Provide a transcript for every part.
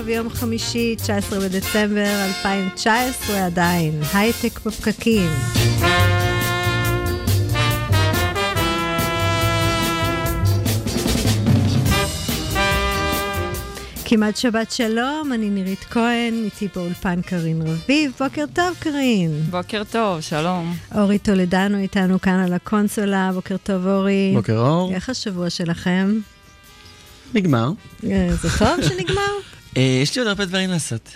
טוב, יום חמישי, 19 בדצמבר 2019 עדיין, הייטק בפקקים. כמעט שבת שלום, אני נירית כהן, איתי באולפן קרין רביב. בוקר טוב, קרין. בוקר טוב, שלום. אורי טולדנו איתנו כאן על הקונסולה. בוקר טוב, אורי. בוקר אור. איך השבוע שלכם? נגמר. אה, זה טוב שנגמר? אה, יש לי עוד הרבה דברים לעשות.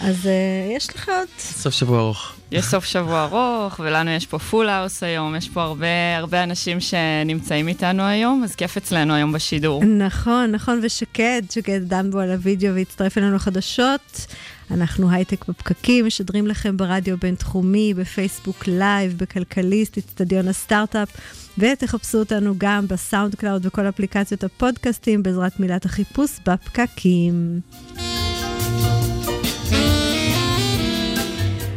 אז uh, יש לך עוד... סוף שבוע ארוך. יש סוף שבוע ארוך, ולנו יש פה full house היום, יש פה הרבה, הרבה אנשים שנמצאים איתנו היום, אז כיף אצלנו היום בשידור. נכון, נכון, ושקד, שקד דנבו על הוידאו והצטרף אלינו לחדשות. אנחנו הייטק בפקקים, משדרים לכם ברדיו בינתחומי, בפייסבוק live, בכלכליסט, אצטדיון הסטארט-אפ, ותחפשו אותנו גם בסאונד קלאוד וכל אפליקציות הפודקאסטים בעזרת מילת החיפוש בפקקים.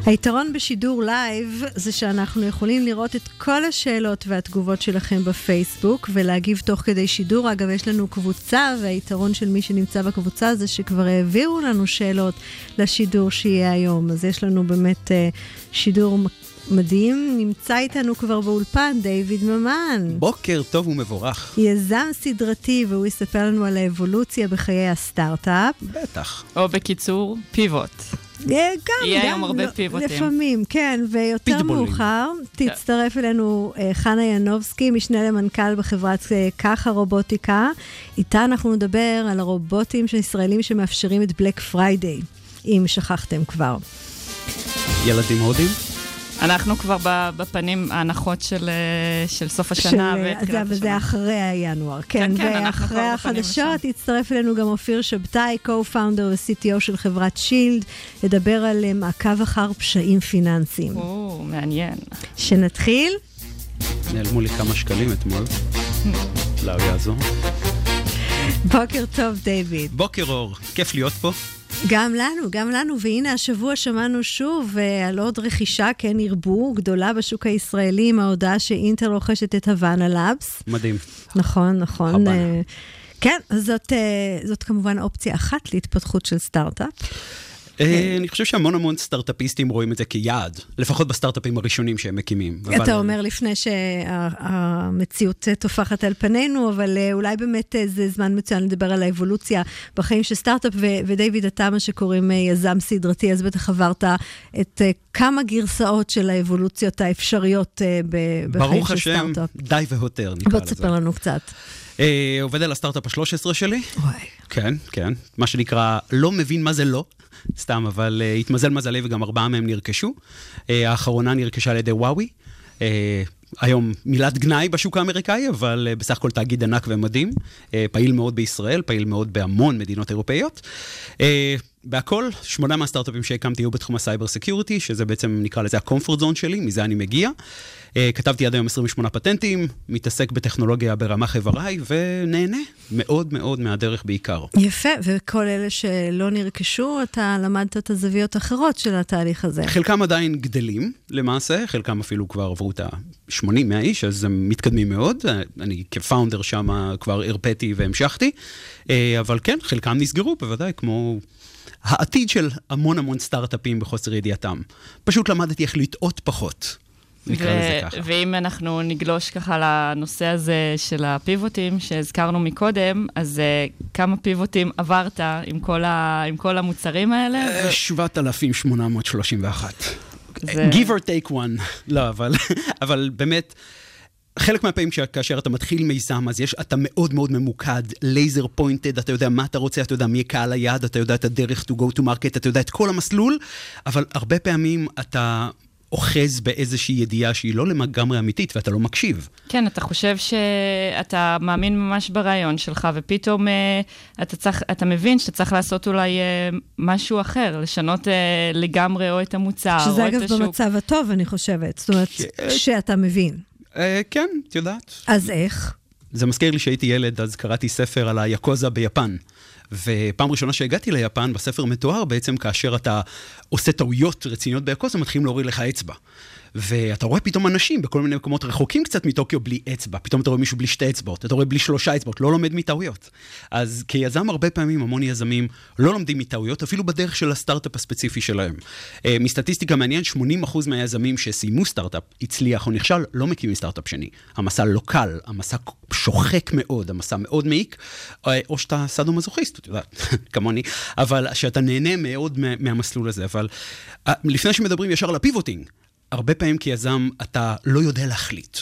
היתרון בשידור live זה שאנחנו יכולים לראות את כל השאלות והתגובות שלכם בפייסבוק ולהגיב תוך כדי שידור. אגב, יש לנו קבוצה, והיתרון של מי שנמצא בקבוצה זה שכבר העבירו לנו שאלות לשידור שיהיה היום. אז יש לנו באמת uh, שידור מדהים. נמצא איתנו כבר באולפן דיוויד ממן. בוקר טוב ומבורך. יזם סדרתי, והוא יספר לנו על האבולוציה בחיי הסטארט-אפ. בטח. או בקיצור, pivot. אה, גם, יהיה גם, היום הרבה pivot-ים. לפעמים, כן, ויותר פיטבולים. מאוחר תצטרף אלינו אה, חנה ינובסקי, משנה למנכ"ל בחברת אה, קווה רובוטיקה. איתה אנחנו נדבר על הרובוטים של ישראלים שמאפשרים את Black Friday, אם שכחתם כבר. ילדים הודים? אנחנו כבר ב- בפנים ההנחות של, אה, של סוף השנה של- ותחילת זה, אבל זה השנה. אחרי הינואר, כן. כן, כן, אנחנו ואחרי כבר בפנים החדשות יצטרף אלינו גם אופיר שבתאי, co-founder ו-CTO של חברת שילד, לדבר על אה, מעקב אחר פשעים פיננסיים. או, מעניין. שנתחיל? נעלמו לי כמה שקלים אתמול. לא יעזור. בוקר טוב, דיוויד. בוקר אור, כיף להיות פה. גם לנו, גם לנו, והנה השבוע שמענו שוב uh, על עוד רכישה, כן ירבו, גדולה בשוק הישראלי, עם ההודעה שאינטל רוכשת את הוואנה לאבס. מדהים. נכון, נכון. אה, כן, זאת, uh, זאת כמובן אופציה אחת להתפתחות של סטארט-אפ. אה, אני חושב שהמון המון סטארט-אפיסטים רואים את זה כיעד, לפחות בסטארט-אפים הראשונים שהם מקימים. אתה אומר לפני שהמציאות טופחת על פנינו, אבל אה, אולי באמת אה, זה זמן מצוין לדבר על האבולוציה בחיים של סטארט-אפ, ודייוויד, אתה מה שקוראים יזם סדרתי, אז בטח עברת את כמה גרסאות של האבולוציות האפשריות אה, ב- בחיים ברוך של השם, סטארט-אפ. די והותר נקרא בוא לזה. תספר לנו קצת. עובד על הסטארט-אפ ה-13 שלי. וואי. כן, כן. מה שנקרא, לא מבין מה זה לא. סתם, אבל uh, התמזל מזלי וגם ארבעה מהם נרכשו. Uh, האחרונה נרכשה על ידי וואוי. Uh, היום מילת גנאי בשוק האמריקאי, אבל uh, בסך הכל תאגיד ענק ומדהים. Uh, פעיל מאוד בישראל, פעיל מאוד בהמון מדינות אירופאיות. Uh, בהכל, שמונה מהסטארט-אפים שהקמתי היו בתחום ה-cyber security, שזה בעצם נקרא לזה ה-comfort zone שלי, מזה אני מגיע. Uh, כתבתי עד היום 28 פטנטים, מתעסק בטכנולוגיה ברמ"ח איבריי, ונהנה מאוד מאוד מהדרך בעיקר. יפה, וכל אלה שלא נרכשו, אתה למדת את הזוויות האחרות של התהליך הזה. חלקם עדיין גדלים, למעשה, חלקם אפילו כבר עברו את ה-80-100 איש, אז הם מתקדמים מאוד. אני כפאונדר שם כבר הרפאתי והמשכתי, אה, אבל כן, חלקם נסגרו, בוודאי, כמו העתיד של המון המון סטארט-אפים בחוסר ידיעתם. פשוט למדתי איך לטעות פחות. נקרא לזה ככה. ואם אנחנו נגלוש ככה לנושא הזה של הפיבוטים שהזכרנו מקודם, אז uh, כמה פיבוטים עברת עם כל, ה, עם כל המוצרים האלה? אה, 7,831. זה- Give or take one. לא, אבל, אבל באמת, חלק מהפעמים ש- כאשר אתה מתחיל מיזם, אז יש, אתה מאוד מאוד ממוקד, לייזר פוינטד, אתה יודע מה אתה רוצה, אתה יודע מי קהל היעד, אתה יודע את הדרך to go to market, אתה יודע את כל המסלול, אבל הרבה פעמים אתה אוחז באיזושהי ידיעה שהיא לא לגמרי אמיתית ואתה לא מקשיב. כן, אתה חושב שאתה מאמין ממש ברעיון שלך, ופתאום אה, אתה, צריך, אתה מבין שאתה צריך לעשות אולי אה, משהו אחר, לשנות אה, לגמרי או את המוצר, או את השוק. שזה אגב במצב הטוב, אני חושבת. זאת אומרת, כן. שאתה מבין. אה, כן, את יודעת. אז איך? זה מזכיר לי שהייתי ילד, אז קראתי ספר על היאקוזה ביפן. ופעם ראשונה שהגעתי ליפן, בספר מתואר בעצם כאשר אתה עושה טעויות רציניות ביאקוזה, מתחילים להוריד לך אצבע. ואתה רואה פתאום אנשים בכל מיני מקומות רחוקים קצת מטוקיו בלי אצבע. פתאום אתה רואה מישהו בלי שתי אצבעות, אתה רואה בלי שלושה אצבעות, לא לומד מטעויות. אז כיזם הרבה פעמים, המון יזמים לא לומדים מטעויות, אפילו בדרך של הסטארט-אפ הספציפי שלהם. אה, מסטטיסטיקה מעניין, 80% מהיזמים שסיימו סטארט-אפ, הצליח או נכשל, לא מקימים סטארט-אפ שני. המסע לא קל, המסע שוחק מאוד, המסע מאוד מעיק, אה, או שאתה סאדו מזוכיסט, אתה יודע, כמוני, אבל שאתה נהנה מאוד מהמסלול הזה. אבל אה, לפני שמדברים ישר על ה-pivoting, הרבה פעמים כיזם אתה לא יודע להחליט.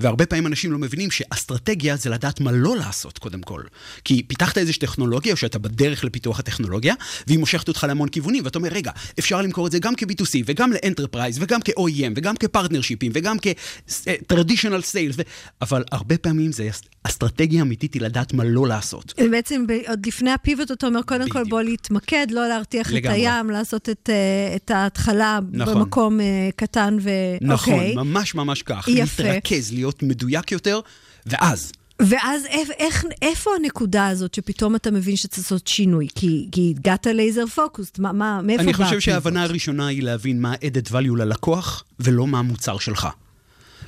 והרבה פעמים אנשים לא מבינים שאסטרטגיה זה לדעת מה לא לעשות, קודם כל. כי פיתחת איזושהי טכנולוגיה, או שאתה בדרך לפיתוח הטכנולוגיה, והיא מושכת אותך להמון כיוונים, ואתה אומר, רגע, אפשר למכור את זה גם כ-B2C, וגם ל enterprise, וגם כ-OEM, וגם כ partnership ים, וגם כ-traditional sales, ו... אבל הרבה פעמים זה אסטרטגיה אמיתית היא לדעת מה לא לעשות. בעצם עוד לפני הפיבוט, אתה אומר, קודם כל בוא להתמקד, לא להרתיח לגמרי. את הים, לעשות את, אה, את ההתחלה נכון. במקום אה, קטן ו... נכון, אוקיי. ממש ממש כך. יפה. להתרכז, להיות להיות מדויק יותר, ואז... ואז איך, איפה הנקודה הזאת שפתאום אתה מבין שצריך לעשות שינוי? כי, כי הגעת לייזר פוקוס, מה, מה, מאיפה בא? אני חושב שההבנה הראשונה היא להבין מה ה-added value ללקוח, ולא מה המוצר שלך.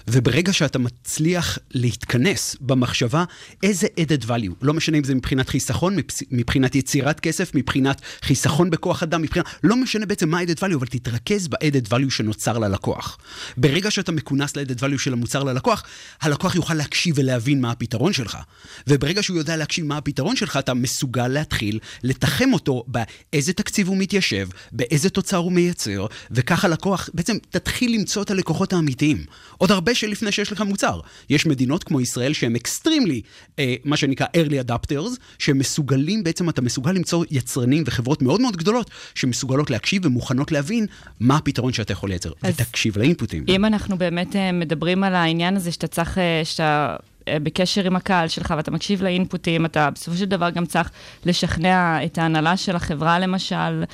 וברגע שאתה מצליח להתכנס במחשבה איזה added value, לא משנה אם זה מבחינת חיסכון, מבחינת יצירת כסף, מבחינת חיסכון בכוח אדם, מבחינת, לא משנה בעצם מה added value, אבל תתרכז ב-added value שנוצר ללקוח. ברגע שאתה מכוונן ל-added value של המוצר ללקוח, הלקוח יוכל להקשיב ולהבין מה הפתרון שלך. וברגע שהוא יודע להקשיב מה הפתרון שלך, אתה מסוגל להתחיל לתחם אותו באיזה תקציב הוא מתיישב, באיזה תוצר הוא מייצר, וככה לקוח, בעצם תתחיל למצוא את הלקוחות האמיתיים. עוד הרבה הרבה שלפני שיש לך מוצר. יש מדינות כמו ישראל שהן extremely, אה, מה שנקרא early adopters, שמסוגלים, בעצם אתה מסוגל למצוא יצרנים וחברות מאוד מאוד גדולות, שמסוגלות להקשיב ומוכנות להבין מה הפתרון שאתה יכול לייצר, ותקשיב לאינפוטים. אם אנחנו באמת אה, מדברים על העניין הזה שאתה צריך, אה, שאתה... אה, בקשר עם הקהל שלך ואתה מקשיב לאינפוטים, אתה בסופו של דבר גם צריך לשכנע את ההנהלה של החברה, למשל,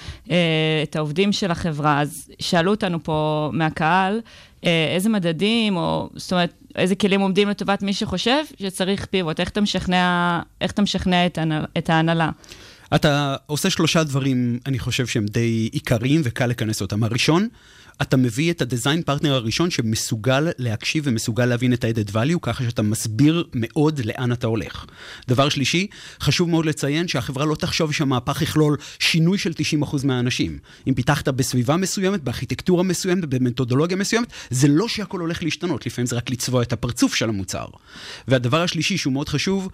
את העובדים של החברה. אז שאלו אותנו פה מהקהל, איזה מדדים, או זאת אומרת, איזה כלים עומדים לטובת מי שחושב שצריך פיבוט, איך אתה משכנע, איך אתה משכנע את, ההנהלה, את ההנהלה. אתה עושה שלושה דברים, אני חושב שהם די עיקריים וקל לכנס אותם. הראשון, אתה מביא את הדיזיין פרטנר הראשון שמסוגל להקשיב ומסוגל להבין את ה-added value, ככה שאתה מסביר מאוד לאן אתה הולך. דבר שלישי, חשוב מאוד לציין שהחברה לא תחשוב שהמהפך יכלול שינוי של 90% מהאנשים. אם פיתחת בסביבה מסוימת, בארכיטקטורה מסוימת, במתודולוגיה מסוימת, זה לא שהכל הולך להשתנות, לפעמים זה רק לצבוע את הפרצוף של המוצר. והדבר השלישי, שהוא מאוד חשוב,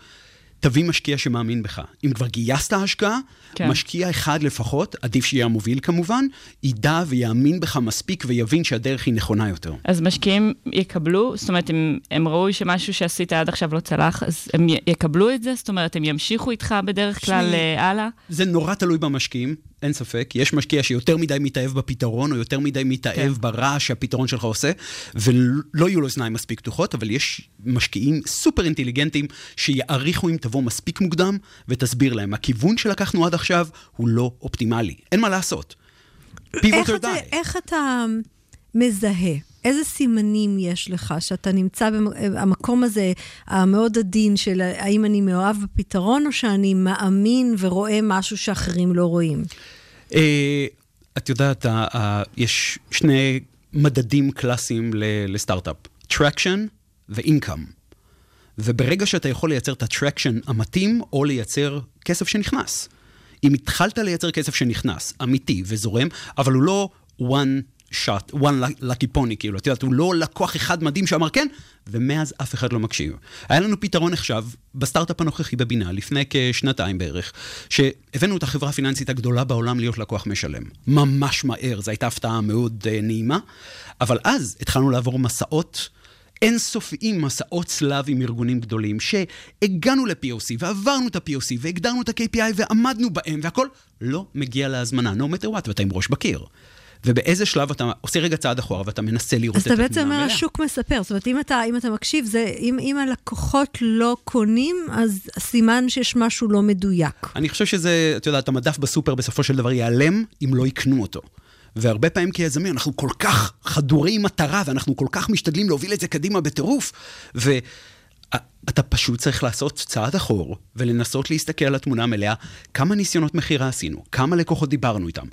תביא משקיע שמאמין בך. אם כבר גייסת השקעה, כן. משקיע אחד לפחות, עדיף שיהיה המוביל כמובן, ידע ויאמין בך מספיק ויבין שהדרך היא נכונה יותר. אז משקיעים יקבלו, זאת אומרת, הם, הם ראו שמשהו שעשית עד עכשיו לא צלח, אז הם יקבלו את זה? זאת אומרת, הם ימשיכו איתך בדרך כלל אה, הלאה? זה נורא תלוי במשקיעים. אין ספק. יש משקיע שיותר מדי מתאהב בפתרון, או יותר מדי מתאהב כן. ברעש שהפתרון שלך עושה, ולא יהיו לו אוזניים מספיק פתוחות, אבל יש משקיעים סופר אינטליגנטים שיעריכו אם תבוא מספיק מוקדם, ותסביר להם. הכיוון שלקחנו עד עכשיו הוא לא אופטימלי. אין מה לעשות. איך אתה, איך אתה מזהה? איזה סימנים יש לך שאתה נמצא במקום הזה המאוד עדין של האם אני מאוהב בפתרון, או שאני מאמין ורואה משהו שאחרים לא רואים? אה, את יודעת, יש שני מדדים קלאסיים לסטארט-אפ, traction ו-income. וברגע שאתה יכול לייצר את הטרקשן המתאים, או לייצר כסף שנכנס. אם התחלת לייצר כסף שנכנס, אמיתי וזורם, אבל הוא לא one shot, one lucky pony, כאילו, את יודעת, הוא לא לקוח אחד מדהים שאמר כן, ומאז אף אחד לא מקשיב. היה לנו פתרון עכשיו, בסטארט-אפ הנוכחי בבינה, לפני כשנתיים בערך, שהבאנו את החברה הפיננסית הגדולה בעולם להיות לקוח משלם. ממש מהר, זו הייתה הפתעה מאוד uh, נעימה, אבל אז התחלנו לעבור מסעות. אינסופיים מסעות צלב עם ארגונים גדולים, שהגענו ל-POC ועברנו את ה-POC והגדרנו את ה-KPI ועמדנו בהם והכל לא מגיע להזמנה, no matter what, ואתה עם ראש בקיר. ובאיזה שלב אתה עושה רגע צעד אחורה ואתה מנסה לראות אז את התמונה אתה בעצם אומר, המלאה. השוק מספר. זאת אומרת, אם אתה, אם אתה מקשיב, זה, אם, אם הלקוחות לא קונים, אז סימן שיש משהו לא מדויק. אני חושב שזה, את יודעת, המדף בסופר בסופו של דבר ייעלם אם לא יקנו אותו. והרבה פעמים כיזמים אנחנו כל כך חדורי מטרה ואנחנו כל כך משתדלים להוביל את זה קדימה בטירוף, ואתה פשוט צריך לעשות צעד אחור ולנסות להסתכל על התמונה המלאה, כמה ניסיונות מכירה עשינו, כמה לקוחות דיברנו איתם.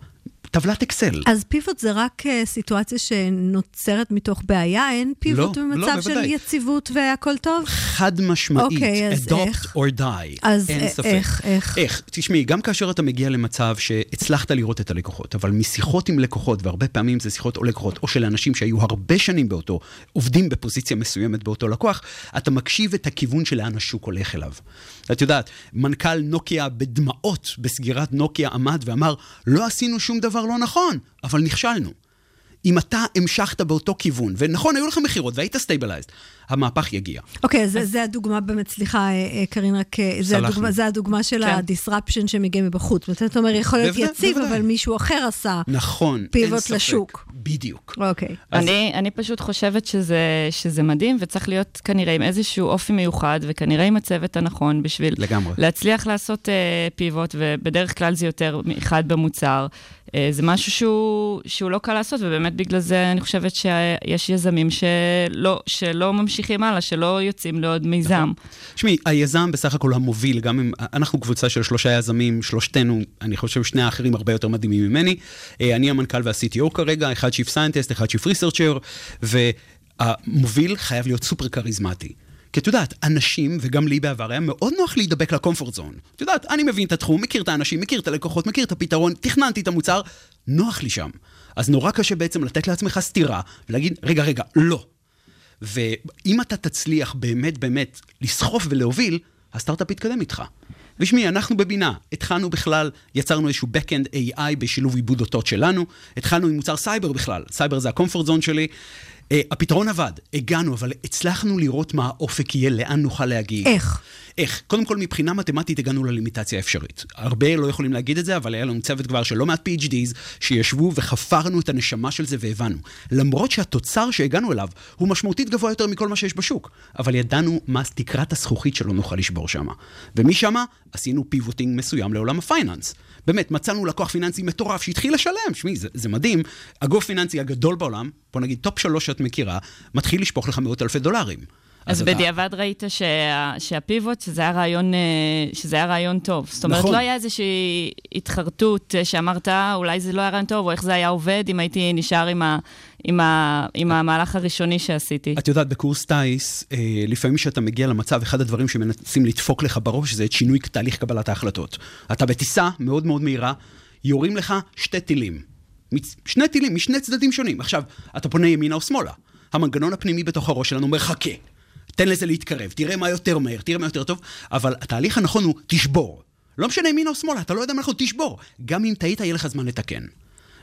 טבלת אקסל. אז פיבוט זה רק אה, סיטואציה שנוצרת מתוך בעיה, אין פיבוט לא, במצב לא, של בוודאי. יציבות והכל טוב? חד משמעית, אוקיי, אז adopt איך? or die, אז אין א- ספק. איך, איך? איך? תשמעי, גם כאשר אתה מגיע למצב שהצלחת לראות את הלקוחות, אבל משיחות עם לקוחות, והרבה פעמים זה שיחות או לקוחות, או של אנשים שהיו הרבה שנים באותו, עובדים בפוזיציה מסוימת באותו לקוח, אתה מקשיב את הכיוון שלאן השוק הולך אליו. את יודעת, מנכ"ל נוקיה בדמעות בסגירת נוקיה עמד ואמר, לא עשינו שום דבר לא נכון, אבל נכשלנו. אם אתה המשכת באותו כיוון, ונכון, היו לך מכירות והיית stabilized, המהפך יגיע. אוקיי, אז זה הדוגמה באמת, סליחה, אה, אה, קרין, רק אה, זה סלחנו. הדוגמה- זה הדוגמה של כן. ה-disruption שמגיע מבחוץ. זאת אומרת, אתה אומר, יכול להיות בוודאי, יציב, בוודאי. אבל מישהו אחר עשה. נכון, פיבוט. לשוק. בדיוק. אוקיי. אז- אני, אני פשוט חושבת שזה, שזה מדהים, וצריך להיות כנראה עם איזשהו אופי מיוחד, וכנראה עם הצוות הנכון בשביל לגמרי. להצליח לעשות אה, פיבוט, ובדרך כלל זה יותר מאחד במוצר. אה, זה משהו שהוא, שהוא לא קל לעשות, ובאמת בגלל זה אני חושבת שיש יזמים שלא, שלא ממשיכים הלאה, שלא יוצאים לעוד מיזם. תשמעי, היזם בסך הכל המוביל, גם אם אנחנו קבוצה של שלושה יזמים, שלושתנו, אני חושב שני האחרים הרבה יותר מדהימים ממני. אה, אני המנכ"ל וה-CTO כרגע, אחד Chief Scientist, אחד Chief Researcher, והמוביל חייב להיות סופר כריזמטי. כי את יודעת, אנשים, וגם לי בעבר, היה מאוד נוח להידבק לקומפורט זון. את יודעת, אני מבין את התחום, מכיר את האנשים, מכיר את הלקוחות, מכיר את הפתרון, תכננתי את המוצר, נוח לי שם. אז נורא קשה בעצם לתת לעצמך סטירה ולהגיד, רגע, רגע, לא. ואם אתה תצליח באמת באמת לסחוף ולהוביל, הסטארט-אפ יתקדם איתך. ושמעי, אנחנו בבינה, התחלנו בכלל, יצרנו איזשהו Backend AI בשילוב עיבוד אותות שלנו, התחלנו עם מוצר סייבר בכלל, סייבר זה ה comfort zone שלי. Uh, הפתרון עבד, הגענו, אבל הצלחנו לראות מה האופק יהיה, לאן נוכל להגיע. איך? איך? קודם כל, מבחינה מתמטית הגענו ללימיטציה האפשרית. הרבה לא יכולים להגיד את זה, אבל היה לנו צוות כבר של לא מעט PhDs, שישבו וחפרנו את הנשמה של זה והבנו. למרות שהתוצר שהגענו אליו הוא משמעותית גבוה יותר מכל מה שיש בשוק, אבל ידענו מה תקרת הזכוכית שלא נוכל לשבור שם. ומשם עשינו pivoting מסוים לעולם ה finance. באמת, מצאנו לקוח פיננסי מטורף שהתחיל לשלם, שמעי, זה, זה מדהים. הגוף פיננסי הגדול בעולם, בוא נגיד top שלוש שאת מכירה, מתחיל לשפוך לך מאות אלפי דולרים. אז אתה- בדיעבד ראית שה, שהפיבוט, שזה היה רעיון, אה, שזה היה רעיון טוב. זאת אומרת, נכון. לא היה איזושהי התחרטות אה, שאמרת, "אה, אולי זה לא היה רעיון טוב, או איך זה היה עובד אם הייתי נשאר עם, ה, עם, ה, עם המהלך הראשוני שעשיתי. את יודעת, בקורס טיס, אה, לפעמים כשאתה מגיע למצב, אחד הדברים שמנסים לדפוק לך בראש זה את שינוי תהליך קבלת ההחלטות. אתה בטיסה מאוד מאוד מהירה, יורים לך שתי טילים. שני טילים משני צדדים שונים. עכשיו, אתה פונה ימינה או שמאלה. המנגנון הפנימי בתוך הראש שלנו אומר, חכה, תן לזה להתקרב, תראה מה יותר מהר, תראה מה יותר טוב, אבל התהליך הנכון הוא תשבור. לא משנה ימינה או שמאלה, אתה לא יודע מה נכון, תשבור. גם אם טעית, יהיה לך זמן לתקן.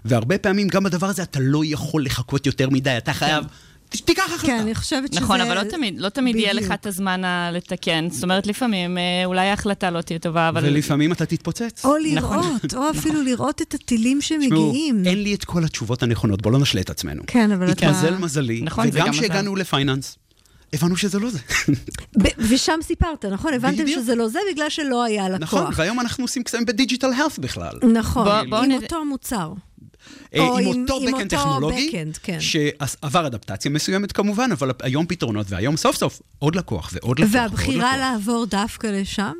והרבה פעמים, גם בדבר הזה, אתה לא יכול לחכות יותר מדי, אתה חייב... ת- תיקח החלטה. כן, אני חושבת שזה... נכון, אבל לא תמיד, לא תמיד יהיה לך. את הזמן לתקן. זאת אומרת, לפעמים אה, אולי ההחלטה לא תהיה טובה, אבל... ולפעמים אתה תתפוצץ. או נכון. לראות, או אפילו לראות את הטילים תשמעו, שמגיעים. אין לי את כל התשובות הנכונות, בוא לא נשלה את עצמנו. כן, אבל אתה... התמזל מזלי, נכון, וגם. כשהגענו לפייננס, הבנו שזה לא זה. ושם סיפרת, נכון? הבנתם בדיוק. שזה לא זה בגלל שלא היה לקוח. נכון, והיום אנחנו עושים קסמים ב digital health בכלל. נכון, בוא- בוא עם אותו מוצר. אה, או עם עם- אותו אותו טכנולוגי, backend, כן. שעבר אדפטציה מסוימת כמובן, אבל היום פתרונות, והיום סוף סוף עוד לקוח ועוד לקוח ועוד והבחירה לקוח. לעבור דווקא לשם?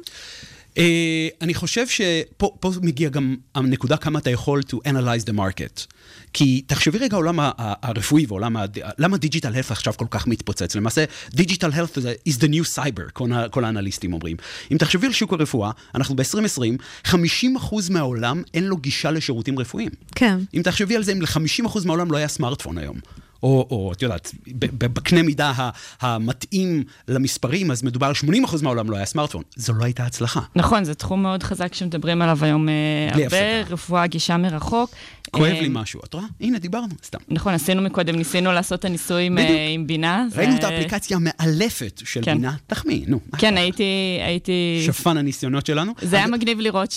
אה, אני חושב שפה פה מגיע גם הנקודה כמה אתה יכול to analyze the market. כי תחשבי רגע ה- הרפואי ועולם, למה digital health עכשיו כל כך מתפוצץ? למעשה, digital health is the new cyber, כל, כל האנליסטים אומרים. אם תחשבי על שוק הרפואה, אנחנו ב-2020, 50% מהעולם אין לו גישה לשירותים רפואיים. כן. אם תחשבי על זה, אם ל-50% מהעולם לא היה סמארטפון היום, או, או את יודעת, בקנה מידה המתאים למספרים, אז מדובר על 80% מהעולם לא היה סמארטפון. זו לא הייתה הצלחה. נכון, זה תחום מאוד חזק שמדברים עליו היום אה, הרבה, רפואה, גישה מרחוק. כואב לי משהו, את רואה? הנה, דיברנו, סתם. נכון, עשינו מקודם, ניסינו לעשות את הניסוי עם בינה. ראינו את האפליקציה המאלפת של כן. בינה. תחמיא, נו. כן, הייתי... שפן הניסיונות שלנו. זה היה מגניב לראות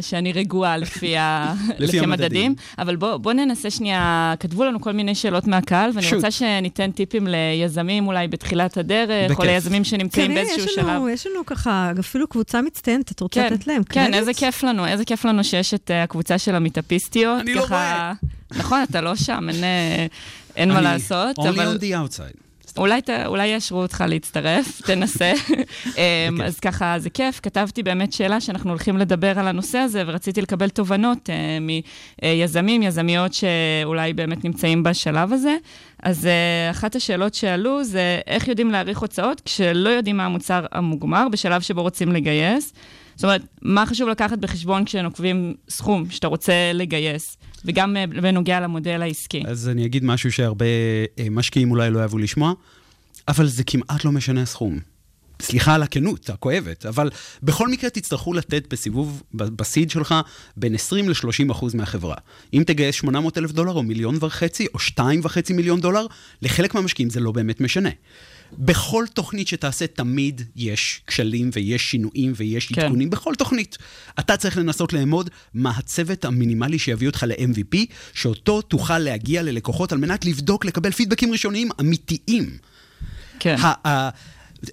שאני רגועה לפי המדדים. אבל בואו ננסה שנייה, כתבו לנו כל מיני שאלות מהקהל, ואני רוצה שניתן טיפים ליזמים אולי בתחילת הדרך, או ליזמים שנמצאים כן, באיזשהו שלב. יש לנו ככה אפילו קבוצה מצטיינת, את רוצה כן, לתת להם קרדיט? כן, איזה כיף לנו, איזה כיף לנו שיש את אה, הקבוצה של המיטאפיסטיות. אני לא רואה. נכון, אתה לא שם, אין, אה, אין מה לעשות. only אבל... on the outside. אולי, ת, אולי יאשרו אותך להצטרף, תנסה. אמ, אז ככה, זה כיף. כתבתי באמת שאלה שאנחנו הולכים לדבר על הנושא הזה, ורציתי לקבל תובנות uh, מיזמים, יזמיות שאולי באמת נמצאים בשלב הזה. אז uh, אחת השאלות שעלו זה איך יודעים להעריך הוצאות כשלא יודעים מה המוצר המוגמר בשלב שבו רוצים לגייס. זאת אומרת, מה חשוב לקחת בחשבון כשנוקבים סכום שאתה רוצה לגייס? וגם אה, בנוגע למודל העסקי. אז אני אגיד משהו שהרבה אה, משקיעים אולי לא אוהבו לשמוע, אבל זה כמעט לא משנה הסכום. סליחה על הכנות הכואבת, אבל בכל מקרה תצטרכו לתת בסיבוב, בסיד שלך, בין 20 ל-30 אחוז מהחברה. אם תגייס 800 אלף דולר, או מיליון וחצי, או 2.5 מיליון דולר, לחלק מהמשקיעים זה לא באמת משנה. בכל תוכנית שתעשה תמיד יש כשלים ויש שינויים ויש כן. עדכונים, בכל תוכנית. אתה צריך לנסות לאמוד מה הצוות המינימלי שיביא אותך ל-MVP, שאותו תוכל להגיע ללקוחות על מנת לבדוק, לקבל פידבקים ראשוניים אמיתיים. כן.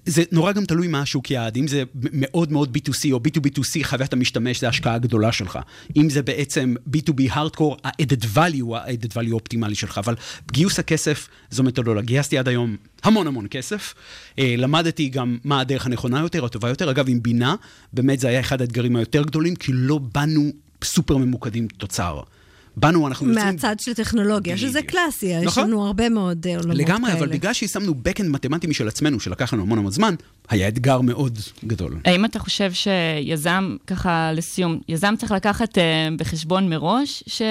זה נורא גם תלוי מה השוק יעד. אם זה מאוד מאוד B2C או B2B2C, חוויית המשתמש זה ההשקעה הגדולה שלך. אם זה בעצם B2B Hardcore, ה-added value, ה-added value האופטימלי שלך. אבל גיוס הכסף זו מתודולוגיה. גייסתי עד היום המון המון כסף. אה, למדתי גם מה הדרך הנכונה יותר, הטובה יותר. אגב, עם בינה, באמת זה היה אחד האתגרים היותר גדולים, כי לא באנו סופר ממוקדים תוצר. באנו, אנחנו יוצאים... מהצד של טכנולוגיה, שזה קלאסי, נכון? יש לנו הרבה מאוד אה, עולמות לגמרי, כאלה. לגמרי, אבל בגלל ששמנו backend מתמטי משל עצמנו, שלקח לנו המון המון זמן, היה אתגר מאוד גדול. האם אתה חושב שיזם, ככה לסיום, יזם צריך לקחת uh, בחשבון מראש ש...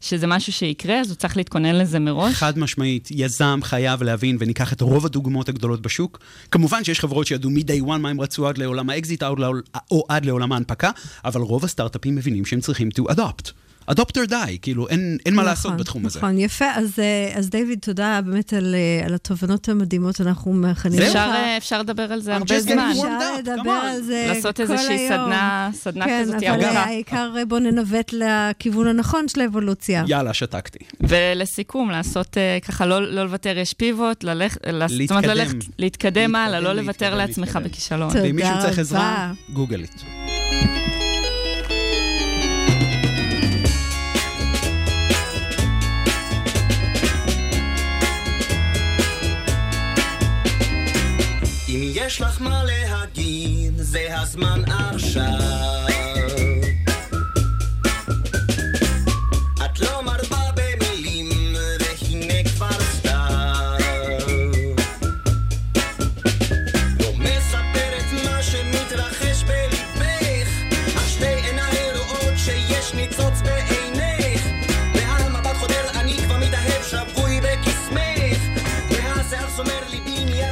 שזה משהו שיקרה, אז הוא צריך להתכונן לזה מראש? חד משמעית, יזם חייב להבין, וניקח את רוב הדוגמאות הגדולות בשוק. כמובן שיש חברות שידעו מ-day one מה הם רצו עד לעולם האקזיט, או עד לעולם ההנפקה, אבל רוב הסטארט-אפים מבינים שהם צריכים to adopt. Adopt or die, כאילו, אין, אין מה נכון, לעשות בתחום הזה. נכון, יפה. אז, אה, אז דיוויד, תודה באמת על, אה, על התובנות המדהימות, אנחנו מחכים לך. אפשר, אה, אפשר לדבר על זה הרבה זמן. אפשר לדבר על זה כל היום. לעשות איזושהי סדנה, סדנה כן, כזאת ארוכה. כן, אבל העיקר בוא ננווט לכיוון הנכון של האבולוציה. יאללה, שתקתי. ולסיכום, לעשות ככה, לא, לא לוותר, יש פיבוט, ללכת, להתקדם. ללכת, להתקדם הלאה, לא לוותר לעצמך בכישלון. תודה רבה. ואם מישהו צריך עזרה, גוגל איט. יש לך מה להגיד, זה הזמן עכשיו.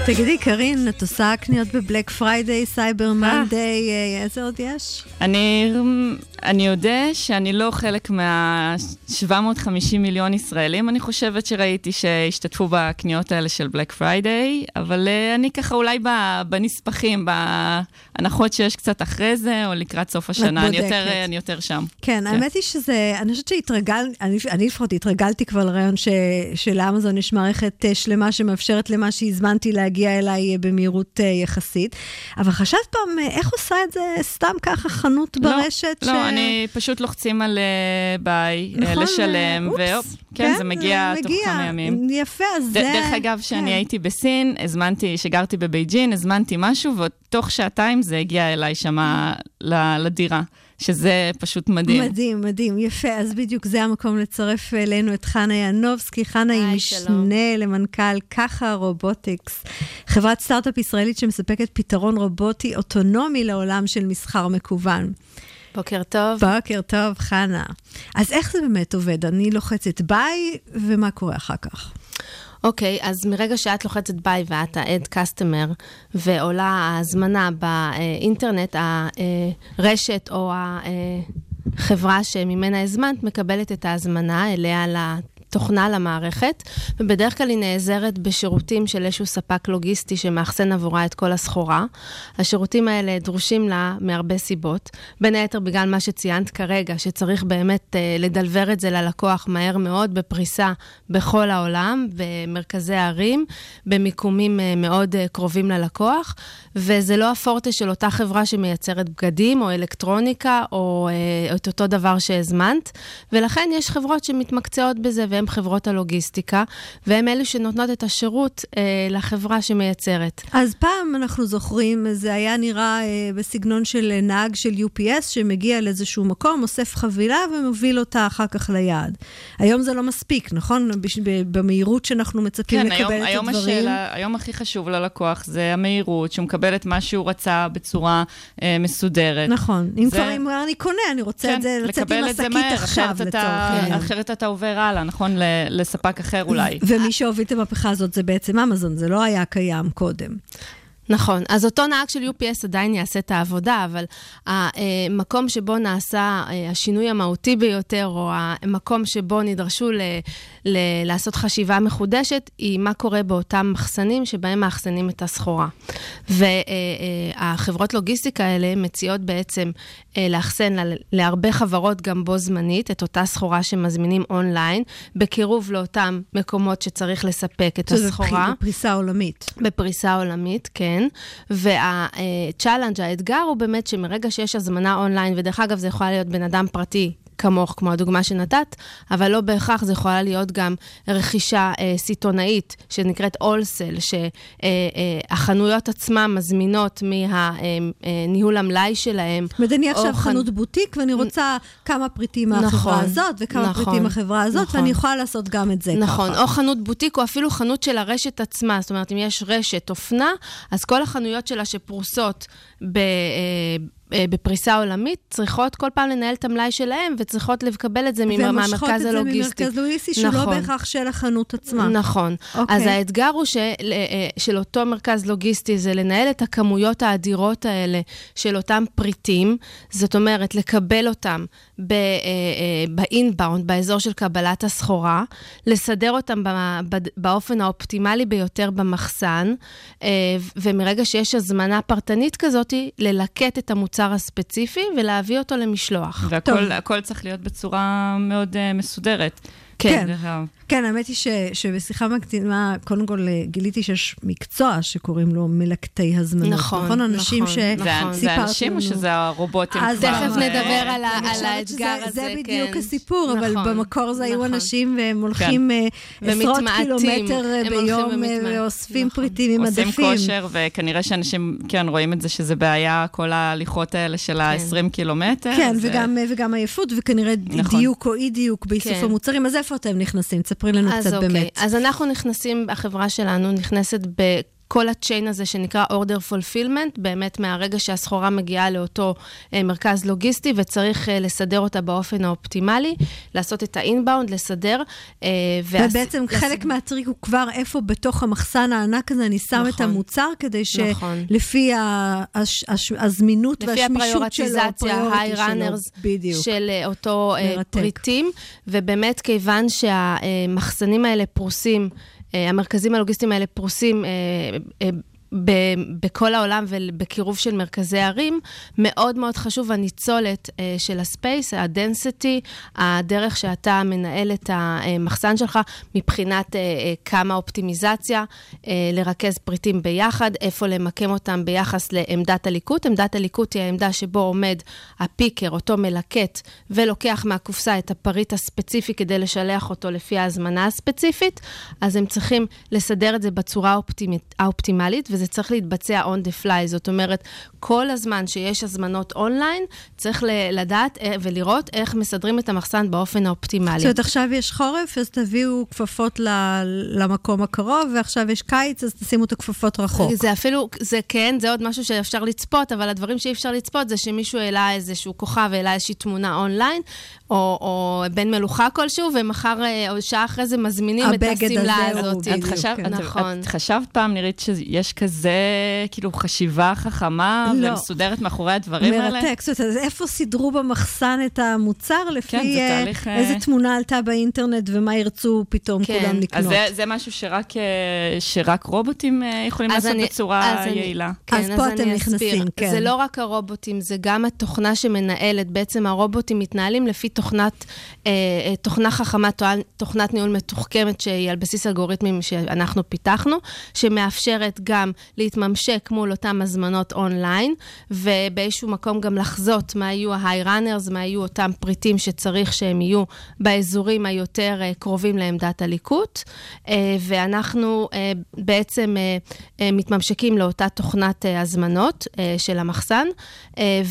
תגידי, קארין, את עושה קניות בבלק פריידיי, סייבר מנדיי, איזה עוד יש? אני, אני יודע שאני לא חלק מה-750 מיליון ישראלים, אני חושבת שראיתי שהשתתפו בקניות האלה של בלק פריידיי, אבל uh, אני ככה אולי בנספחים, בהנחות שיש קצת אחרי זה, או לקראת סוף השנה, אני יותר, אני יותר שם. כן, כן, האמת היא שזה, אני חושבת שהתרגלתי, אני, לפחות התרגלתי כבר לרעיון שלאמזון יש מערכת אה, שלמה שמאפשרת למה שהזמנתי להגיע אליי במהירות uh, יחסית, אבל חשבת פעם, איך עושה את זה סתם ככה חנות לא, ברשת? לא, לא, אני פשוט לוחצים על ביי, נכון, לשלם, והופ, כן, כן, זה מגיע תוך כמה ימים. יפה, אז זה... דרך אגב, כשאני כן. הייתי בסין, הזמנתי, שגרתי בבייג'ין, הזמנתי משהו, ותוך שעתיים זה הגיע אליי שמה לדירה. שזה פשוט מדהים. מדהים, מדהים, יפה. אז בדיוק זה המקום לצרף אלינו את חנה ינובסקי. חנה היא משנה למנכ"ל קאהה רובוטיקס, חברת סטארט-אפ ישראלית שמספקת פתרון רובוטי אוטונומי לעולם של מסחר מקוון. בוקר טוב. בוקר טוב, חנה. אז איך זה באמת עובד? אני לוחצת buy, ומה קורה אחר כך? אוקיי, אז מרגע שאת לוחצת buy ואת ה- add to cart ועולה ההזמנה באינטרנט, הרשת או החברה שממנה הזמנת מקבלת את ההזמנה אליה תוכנה למערכת, ובדרך כלל היא נעזרת בשירותים של איזשהו ספק לוגיסטי שמאחסן עבורה את כל הסחורה. השירותים האלה דרושים לה מהרבה סיבות, בין היתר בגלל מה שציינת כרגע, שצריך באמת uh, לדלבר את זה ללקוח מהר מאוד, בפריסה בכל העולם, במרכזי הערים, במיקומים uh, מאוד uh, קרובים ללקוח, וזה לא הפורטה של אותה חברה שמייצרת בגדים או אלקטרוניקה או uh, את אותו דבר שהזמנת, ולכן יש חברות שמתמקצעות בזה. והן חברות הלוגיסטיקה, והן אלו שנותנות את השירות אה, לחברה שמייצרת. אז פעם אנחנו זוכרים, זה היה נראה אה, בסגנון של נהג של UPS, שמגיע לאיזשהו מקום, אוסף חבילה ומוביל אותה אחר כך ליעד. היום זה לא מספיק, נכון? במהירות שאנחנו מצפים כן, לקבל היום, את היום הדברים. השאלה, היום הכי חשוב ללקוח זה המהירות, שהוא מקבל את מה שהוא רצה בצורה אה, מסודרת. נכון. אם זה... כבר אם אני קונה, אני רוצה כן, את זה, לצאת עם השקית עכשיו, אחרת לצורך העניין. אחרת אתה עובר הלאה, נכון? ל- לספק אחר אולי. ומי שהוביל את המהפכה הזאת זה בעצם אמזון, זה לא היה קיים קודם. נכון, אז אותו נהג של UPS עדיין יעשה את העבודה, אבל המקום שבו נעשה אה, השינוי המהותי ביותר, או המקום שבו נדרשו ל- ל- לעשות חשיבה מחודשת, היא מה קורה באותם מחסנים שבהם מאחסנים את הסחורה. והחברות לוגיסטיקה האלה מציעות בעצם אה, לאחסן להרבה חברות גם בו זמנית את אותה סחורה שמזמינים אונליין, בקירוב לאותם מקומות שצריך לספק את הסחורה. בפריסה עולמית. בפריסה עולמית, כן. וה challenge', האתגר הוא באמת שמרגע שיש הזמנה אונליין, ודרך אגב זה יכול להיות בן אדם פרטי כמוך, כמו הדוגמה שנתת, אבל לא בהכרח, זה יכולה להיות גם רכישה אה, סיטונאית, שנקראת אולסל, שהחנויות אה, אה, עצמן מזמינות מניהול אה, אה, המלאי שלהם. ואני עכשיו חנ... חנות בוטיק, ואני רוצה כמה פריטים מהחברה נכון, הזאת, וכמה נכון, פריטים מהחברה הזאת, נכון. ואני יכולה לעשות גם את זה נכון, ככה. או חנות בוטיק, או אפילו חנות של הרשת עצמה. זאת אומרת, אם יש רשת אופנה, אז כל החנויות שלה שפרוסות ב... אה, בפריסה עולמית, צריכות כל פעם לנהל את המלאי שלהם, וצריכות לקבל את זה מהמרכז הלוגיסטי. ומושכות את זה ממרכז לוגיסטי, שהוא לא נכון. לא בהכרח של החנות עצמה. נכון. Okay. אוקיי. אז האתגר הוא של, אה, של אותו מרכז לוגיסטי, זה לנהל את הכמויות האדירות האלה של אותם פריטים, זאת אומרת, לקבל אותם באינבאונד, אה, באזור של קבלת הסחורה, לסדר אותם באופן האופטימלי ביותר במחסן, ומרגע שיש הזמנה פרטנית כזאת, ללקט את המוצר. המוצר הספציפי ולהביא אותו למשלוח. והכל צריך להיות בצורה מאוד uh, מסודרת. כן, כן, האמת היא ש, שבשיחה מקדימה, קודם כל אה, גיליתי שיש מקצוע שקוראים לו מלקטי הזמנות. נכון, נכון. אנשים נכון. שסיפרת זה אנשים או שזה הרובוטים אז? תכף נדבר על, על האתגר הזה, זה כן. בדיוק הסיפור, נכון, אבל במקור זה היו נכון. אנשים והם הולכים כן. עשרות ומתמעטים. קילומטר אה, הם הולכים ביום ומתמעטים. ואוספים נכון. פריטים עם עושים עדפים. כושר, וכנראה שאנשים, כן, רואים את זה שזה בעיה, כל ההליכות האלה של ה-20 קילומטר. כן, זה- וגם, וגם עייפות, וכנראה נכון. דיוק או אי דיוק באיסוף כן. המוצרים. אז איפה אתם נכנסים? תספרי לנו קצת אוקיי. באמת. אז אנחנו נכנסים, החברה שלנו נכנסת בכל הצ'יין הזה שנקרא order fulfillment, באמת מהרגע שהסחורה מגיעה לאותו אה, מרכז לוגיסטי וצריך אה, לסדר אותה באופן האופטימלי, לעשות את האינבאונד, לסדר. אה, והס- ובעצם לס- חלק מהטריק הוא כבר איפה בתוך המחסן הענק הזה אני שם את נכון. המוצר, כדי נכון. שלפי ה- הש- הש- הזמינות לפי והשמישות שלו, הפריורטיזציה, הפריוריטי שלו, runners בדיוק. של אותו מרתק. פריטים, ובאמת כיוון שהמחסנים האלה פרוסים, המרכזים הלוגיסטיים האלה פרוסים אה, אה, ב- בכל העולם ובקירוב של מרכזי ערים, מאוד מאוד חשוב הניצולת אה, של ה space, ה density, הדרך שאתה מנהל את המחסן שלך מבחינת אה, אה, כמה אופטימיזציה, אה, לרכז פריטים ביחד, איפה למקם אותם ביחס לעמדת הליקוט. עמדת הליקוט היא העמדה שבו עומד ה picker, אותו מלקט, ולוקח מהקופסה את הפריט הספציפי כדי לשלח אותו לפי ההזמנה הספציפית, אז הם צריכים לסדר את זה בצורה האופטימית, האופטימלית, וזה צריך להתבצע on the fly. זאת אומרת, כל הזמן שיש הזמנות אונליין, צריך לדעת אה, ולראות איך מסדרים את המחסן באופן האופטימלי. זאת אומרת, עכשיו יש חורף, אז תביאו כפפות למקום הקרוב, ועכשיו יש קיץ, אז תשימו את הכפפות רחוק. זה אפילו, זה כן, זה עוד משהו שאפשר לצפות, אבל הדברים שאי אפשר לצפות זה שמישהו העלה איזשהו כוכב, העלה איזושהי תמונה אונליין, או, או בן מלוכה כלשהו, ומחר, אה, או שעה אחרי זה מזמינים את השמלה הזאת. את, חשב, כן. את, נכון. את חשבת פעם, נירית, שיש כזה, כאילו, חשיבה חכמה לא. ומסודרת מאחורי הדברים מרתק. האלה? מרתק, זאת אומרת, איפה סידרו במחסן את המוצר, לפי כן, זה אה, תהליך... איזה תמונה עלתה באינטרנט ומה ירצו פתאום כן. כולם לקנות. אז זה, זה משהו שרק, שרק רובוטים יכולים לעשות אני, בצורה יעילה. אני, כן, אז, אז פה אתם נכנסים, כן. זה לא רק הרובוטים, זה גם התוכנה שמנהלת. בעצם הרובוטים מתנהלים לפי תוכנת, אה, אה, תוכנה חכמה, תוכנת ניהול מתוחכמת שהיא על בסיס אלגוריתמים שאנחנו פיתחנו, שמאפשרת גם להתממשק מול אותם הזמנות אונליין, ובאיזשהו מקום גם לחזות מה יהיו ה-high runners, מה יהיו אותם פריטים שצריך שהם יהיו באזורים היותר אה, קרובים לעמדת הליקוט, ואנחנו בעצם מתממשקים לאותה תוכנת הזמנות של המחסן,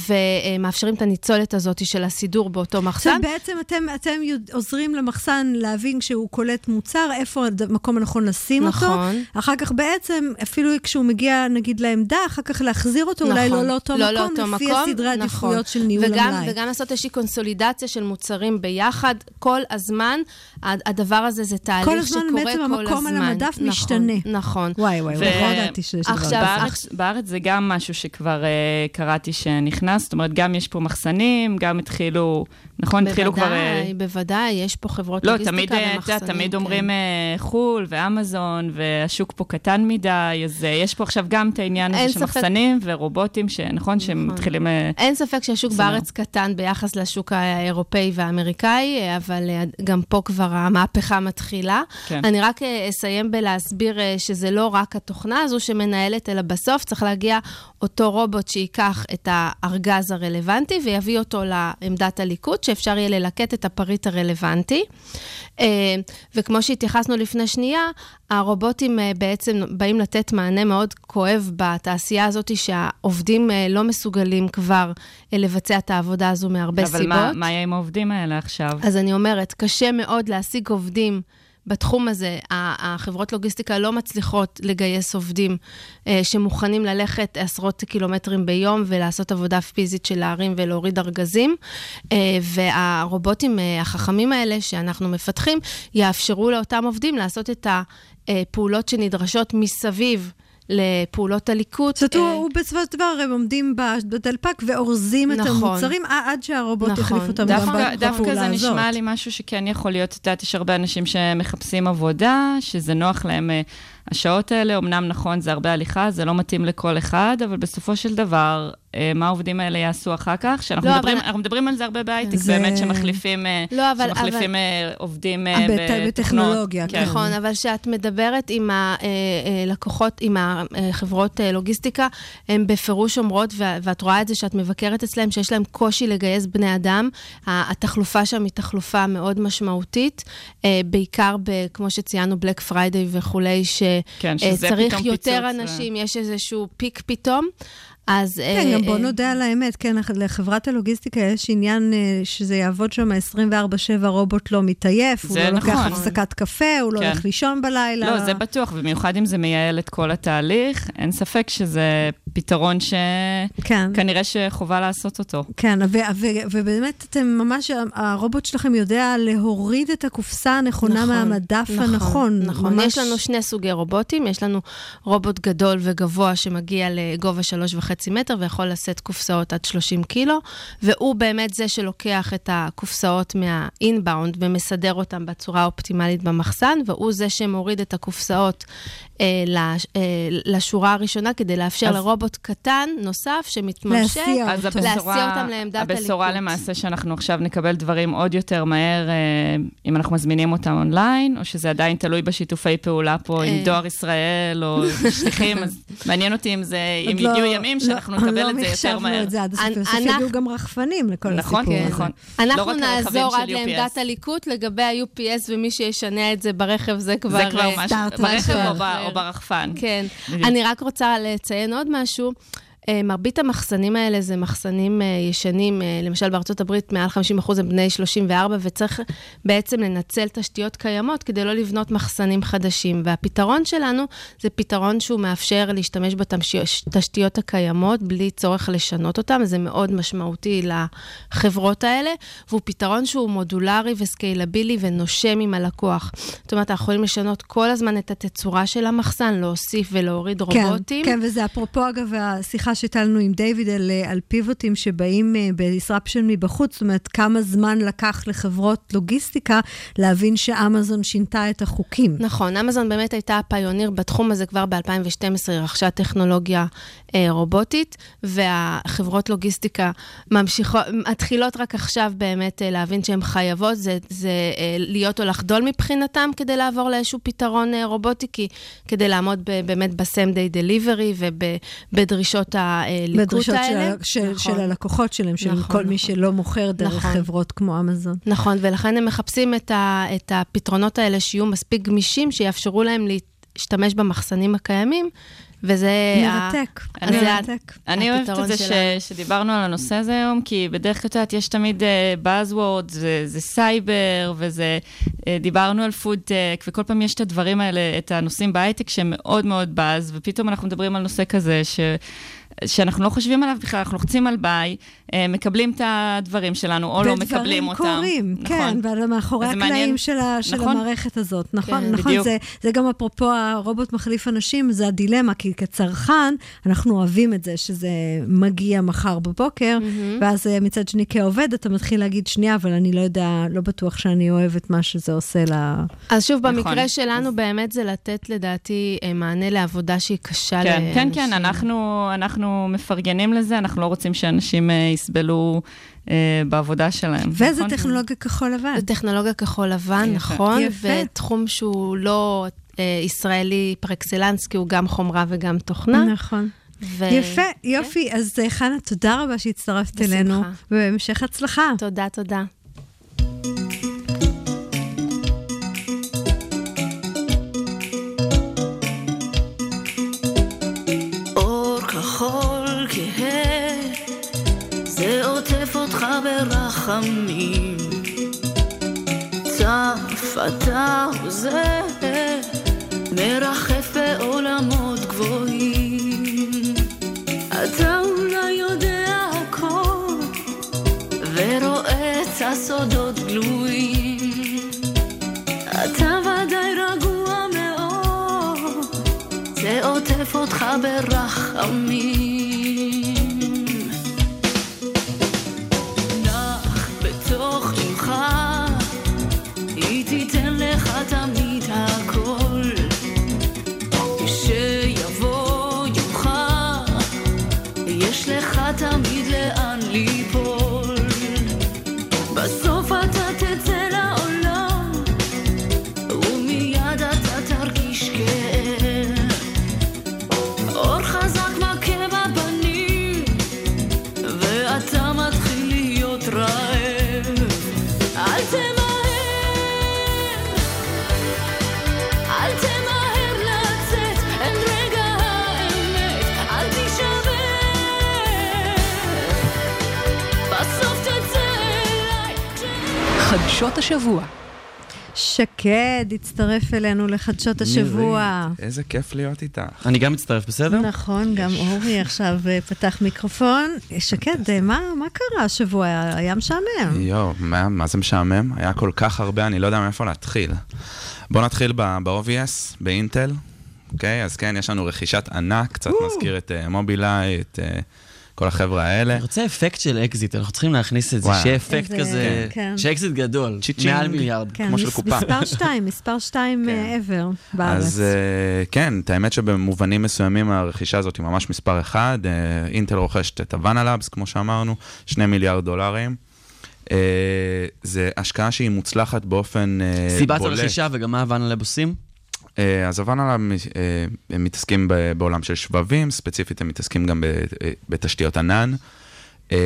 ומאפשרים את הניצולת הזאת של הסידור באותו מחסן. בעצם אתם, אתם עוזרים למחסן להבין כשהוא קולט מוצר, איפה המקום הנכון לשים נכון. אותו. אחר כך בעצם, אפילו כשהוא מגיע, נגיד, לעמדה, אחר כך להחזיר אותו נכון. אולי לא לאותו לא מקום, לאותו לפי מקום, הסדרי נכון. עדיפויות של ניהול וגם, המלאי. וגם לעשות איזושהי קונסולידציה של מוצרים ביחד. כל הזמן, הדבר הזה זה תהליך שקורה כל הזמן. כל הזמן בעצם המקום על המדף נכון, משתנה. נכון. וואי, וואי, וואי, לא ידעתי שיש דבר כזה. בארץ, בארץ זה גם משהו שכבר uh, קראתי שנכנס, זאת אומרת, גם יש פה מחסנים, גם התחילו... נכון, התחילו כבר... בוודאי, בוודאי, יש פה חברות לא, לוגיסטיקה ומחסנים. לא, תמיד, אתה תמיד כן. אומרים uh, חו"ל ואמזון, והשוק פה קטן מדי, אז uh, יש פה עכשיו גם את העניין הזה של מחסנים ורובוטים, שנכון, שהם נכון. מתחילים... Uh, אין ספק שהשוק. בארץ קטן ביחס לשוק האירופאי והאמריקאי, אבל uh, גם פה כבר המהפכה מתחילה. כן. אני רק uh, אסיים בלהסביר uh, שזה לא רק התוכנה הזו שמנהלת, אלא בסוף צריך להגיע אותו רובוט שייקח את הארגז הרלוונטי ויביא אותו לעמדת הליקוט. שאפשר יהיה ללקט את הפריט הרלוונטי. אה, וכמו שהתייחסנו לפני שנייה, הרובוטים אה, בעצם באים לתת מענה מאוד כואב בתעשייה הזאת, שהעובדים אה, לא מסוגלים כבר לבצע את העבודה הזו מהרבה אבל סיבות. אבל מה, מה יהיה עם העובדים האלה עכשיו? אז אני אומרת, קשה מאוד להשיג עובדים. בתחום הזה, החברות לוגיסטיקה לא מצליחות לגייס עובדים אה, שמוכנים ללכת עשרות קילומטרים ביום ולעשות עבודה פיזית של להרים ולהוריד ארגזים. אה, והרובוטים אה, החכמים האלה שאנחנו מפתחים, יאפשרו לאותם עובדים לעשות את הפעולות שנדרשות מסביב. לפעולות הליקוט. זאת אומרת, הוא בסופו של דבר, הם עומדים בדלפק ואורזים את נכון. המוצרים עד שהרובוט יחליף נכון. אותם בפעולה הזאת. דווקא זה נשמע לי משהו שכן יכול להיות, את יודעת, יש הרבה אנשים שמחפשים עבודה, שזה נוח להם. השעות האלה, אמנם נכון, זה הרבה הליכה, זה לא מתאים לכל אחד, אבל בסופו של דבר, אה, מה העובדים האלה יעשו אחר כך? שאנחנו לא, מדברים, אבל... אנחנו מדברים על זה הרבה בהייטק, זה... באמת, שמחליפים, אה, לא, אבל, שמחליפים אבל... אה, עובדים בטכנולוגיה. כן. נכון, אבל כשאת מדברת עם הלקוחות, עם החברות לוגיסטיקה, הן בפירוש אומרות, ואת רואה את זה שאת מבקרת אצלם, שיש להם קושי לגייס בני אדם. התחלופה שם היא תחלופה מאוד משמעותית, בעיקר, כמו שציינו, בלק פריידיי וכולי, ש... כן, שזה צריך פתאום יותר אנשים, ו... יש איזשהו peak פתאום. אז... כן, גם בוא נודה על האמת, כן, לחברת הלוגיסטיקה יש עניין שזה יעבוד שם 24-7, רובוט לא מתעייף, הוא לא נכון. לוקח הפסקת קפה, הוא לא כן. הולך לישון בלילה. לא, זה בטוח, במיוחד אם זה מייעל את כל התהליך, אין ספק שזה פתרון שכנראה כן. שחובה לעשות אותו. כן, ובאמת, אתם ממש, הרובוט שלכם יודע להוריד את הקופסה הנכונה נכון, מהמדף נכון, הנכון. נכון, ממש... יש לנו שני סוגי רובוטים, יש לנו רובוט גדול וגבוה שמגיע לגובה שלוש וחצי. מטר ויכול לשאת קופסאות עד 30 קילו, והוא באמת זה שלוקח את הקופסאות מהאינבאונד ומסדר אותן בצורה האופטימלית במחסן, והוא זה שמוריד את הקופסאות אה, לש, אה, לשורה הראשונה כדי לאפשר אז... לרובוט קטן נוסף שמתממשק, להסיע, אז הבשורה, להסיע אותם לעמדת הליכוד. הבשורה למעשה שאנחנו עכשיו נקבל דברים עוד יותר מהר, אה, אם אנחנו מזמינים אותם אונליין, או שזה עדיין תלוי בשיתופי פעולה פה עם אה. דואר ישראל או שליחים, אז מעניין אותי אם זה, אם לא... הגיעו ימים שאנחנו נקבל לא את זה יותר מחשבנו מהר. את זה עד הסוף, אנ- בסוף אנחנו- יביאו גם רחפנים לכל נכון, הסיפור כן, הזה. נכון. לא אנחנו לרכבים נעזור עד. לעמדת הליכוד, לגבי ה-UPS ומי שישנה את זה ברכב, זה כבר... זה כבר אה, משהו, ברכב. או ברחפן. כן. אני רק רוצה לציין עוד משהו. אה, מרבית המחסנים האלה זה מחסנים אה, ישנים, אה, למשל בארצות הברית מעל 50% הם בני 34, וצריך בעצם לנצל תשתיות קיימות כדי לא לבנות מחסנים חדשים. והפתרון שלנו זה פתרון שהוא מאפשר להשתמש בתשתיות הקיימות בלי צורך לשנות אותן, זה מאוד משמעותי לחברות האלה, והוא פתרון שהוא מודולרי וסקיילבילי ונושם עם הלקוח. זאת אומרת, אנחנו יכולים לשנות כל הזמן את התצורה של המחסן, להוסיף ולהוריד רובוטים. כן, כן, וזה אפרופו, אגב, השיחה שהייתה לנו עם דיוויד על, אה, על פיבוטים שבאים uh, ב-disruption מבחוץ, זאת אומרת, כמה זמן לקח לחברות לוגיסטיקה להבין שאמזון שינתה את החוקים. נכון, אמזון באמת הייתה הפיוניר בתחום הזה כבר ב-2012, היא רכשה טכנולוגיה אה, רובוטית, והחברות לוגיסטיקה ממשיכות, מתחילות רק עכשיו באמת אה, להבין שהן חייבות, זה, זה אה, להיות או לחדול מבחינתם כדי לעבור לאיזשהו פתרון אה, רובוטי, כי כדי לעמוד ב, באמת ב-same day delivery ובדרישות הליקוט בדרישות האלה. של, של, נכון. של הלקוחות שלהם, של נכון, כל מי נכון. שלא מוכר דרך נכון. חברות כמו אמזון. נכון, ולכן הם מחפשים את, ה, את הפתרונות האלה שיהיו מספיק גמישים, שיאפשרו להם להשתמש במחסנים הקיימים, וזה... מרתק, אני- מרתק. אני אוהבת את זה ש. שדיברנו על הנושא הזה היום, כי בדרך כלל, את יודעת, יש תמיד Buzzword, זה, זה סייבר, וזה, אה, דיברנו על פודטק, וכל פעם יש את הדברים האלה, את הנושאים בהייטק שהם מאוד מאוד באז, ופתאום אנחנו מדברים על נושא כזה, ש... שאנחנו לא חושבים עליו בכלל, אנחנו לוחצים על buy, מקבלים את הדברים שלנו, או לא מקבלים אותם. ודברים קורים, כן, נכון. ומאחורי אז זה הקלעים מעניין. של, ה, של נכון. המערכת הזאת. נכון, כן, נכון. בדיוק. זה, זה גם אפרופו הרובוט מחליף אנשים, זה הדילמה, כי כצרכן, אנחנו אוהבים את זה, שזה מגיע מחר בבוקר, ואז אה, מצד שני, כעובד, אתה מתחיל להגיד, שנייה, אבל אני לא יודע, לא בטוח שאני אוהב את מה שזה עושה ל... אז שוב, נכון. במקרה שלנו באמת זה לתת, לדעתי, אה, מענה לעבודה שהיא קשה כן, לאנשים. כן, כן, אנחנו, אנחנו מפרגנים לזה, אנחנו לא רוצים שאנשים אה, יסבלו אה, בעבודה שלהם. וזה נכון? טכנולוגיה כחול לבן. זו טכנולוגיה כחול לבן, יפה. נכון? יפה. ותחום שהוא לא אה, ישראלי פר אקסלנס, כי הוא גם חומרה וגם תוכנה. נכון. ו... יפה, יופי. אז אה, חנה, תודה רבה שהצטרפת בשמחה. אלינו, ובהמשך הצלחה. תודה, תודה. אותך ברחמים. צף אתה הוזה, מרחף בעולמות גבוהים. אתה אולי יודע הכל, ורואה את הסודות גלויים. אתה ודאי רגוע מאוד, זה עוטף אותך ברחמים. שקד הצטרף אלינו לחדשות השבוע. איזה כיף להיות איתך. אני גם מצטרף, בסדר? נכון, גם אורי עכשיו אה, פתח מיקרופון. שקד, אה, מה מה קרה השבוע? היה משעמם. יואו, מה, מה זה משעמם? היה כל כך הרבה, אני לא יודע מאיפה להתחיל. בואו נתחיל ב- ב-obvious, באינטל, אוקיי? אז כן, יש לנו רכישת ענק, קצת מזכיר את אה, מובילאיי, את אה, כל החבר'ה האלה. אני רוצה אפקט של אקזיט, אנחנו צריכים להכניס את זה. שיהיה אפקט איזה- כזה, כן. שאקזיט גדול. מעל מיליארד. כן, כמו של קופה. מספר שתיים, מספר שתיים כן. אה, ever בארץ. אז אה, כן, את האמת שבמובנים מסוימים הרכישה הזאת היא ממש מספר אחד. אה, אינטל רוכשת את הבאנה לאבס, כמו שאמרנו, שני מיליארד דולרים. Uh, זה השקעה שהיא מוצלחת באופן אה, יחסית בולט. הרכישה וגם מה הבאנה לאבס עושים? אה, אז הבאנה אה, הם מתעסקים בעולם של שבבים, ספציפית הם מתעסקים גם אה, בתשתיות ענן. אה,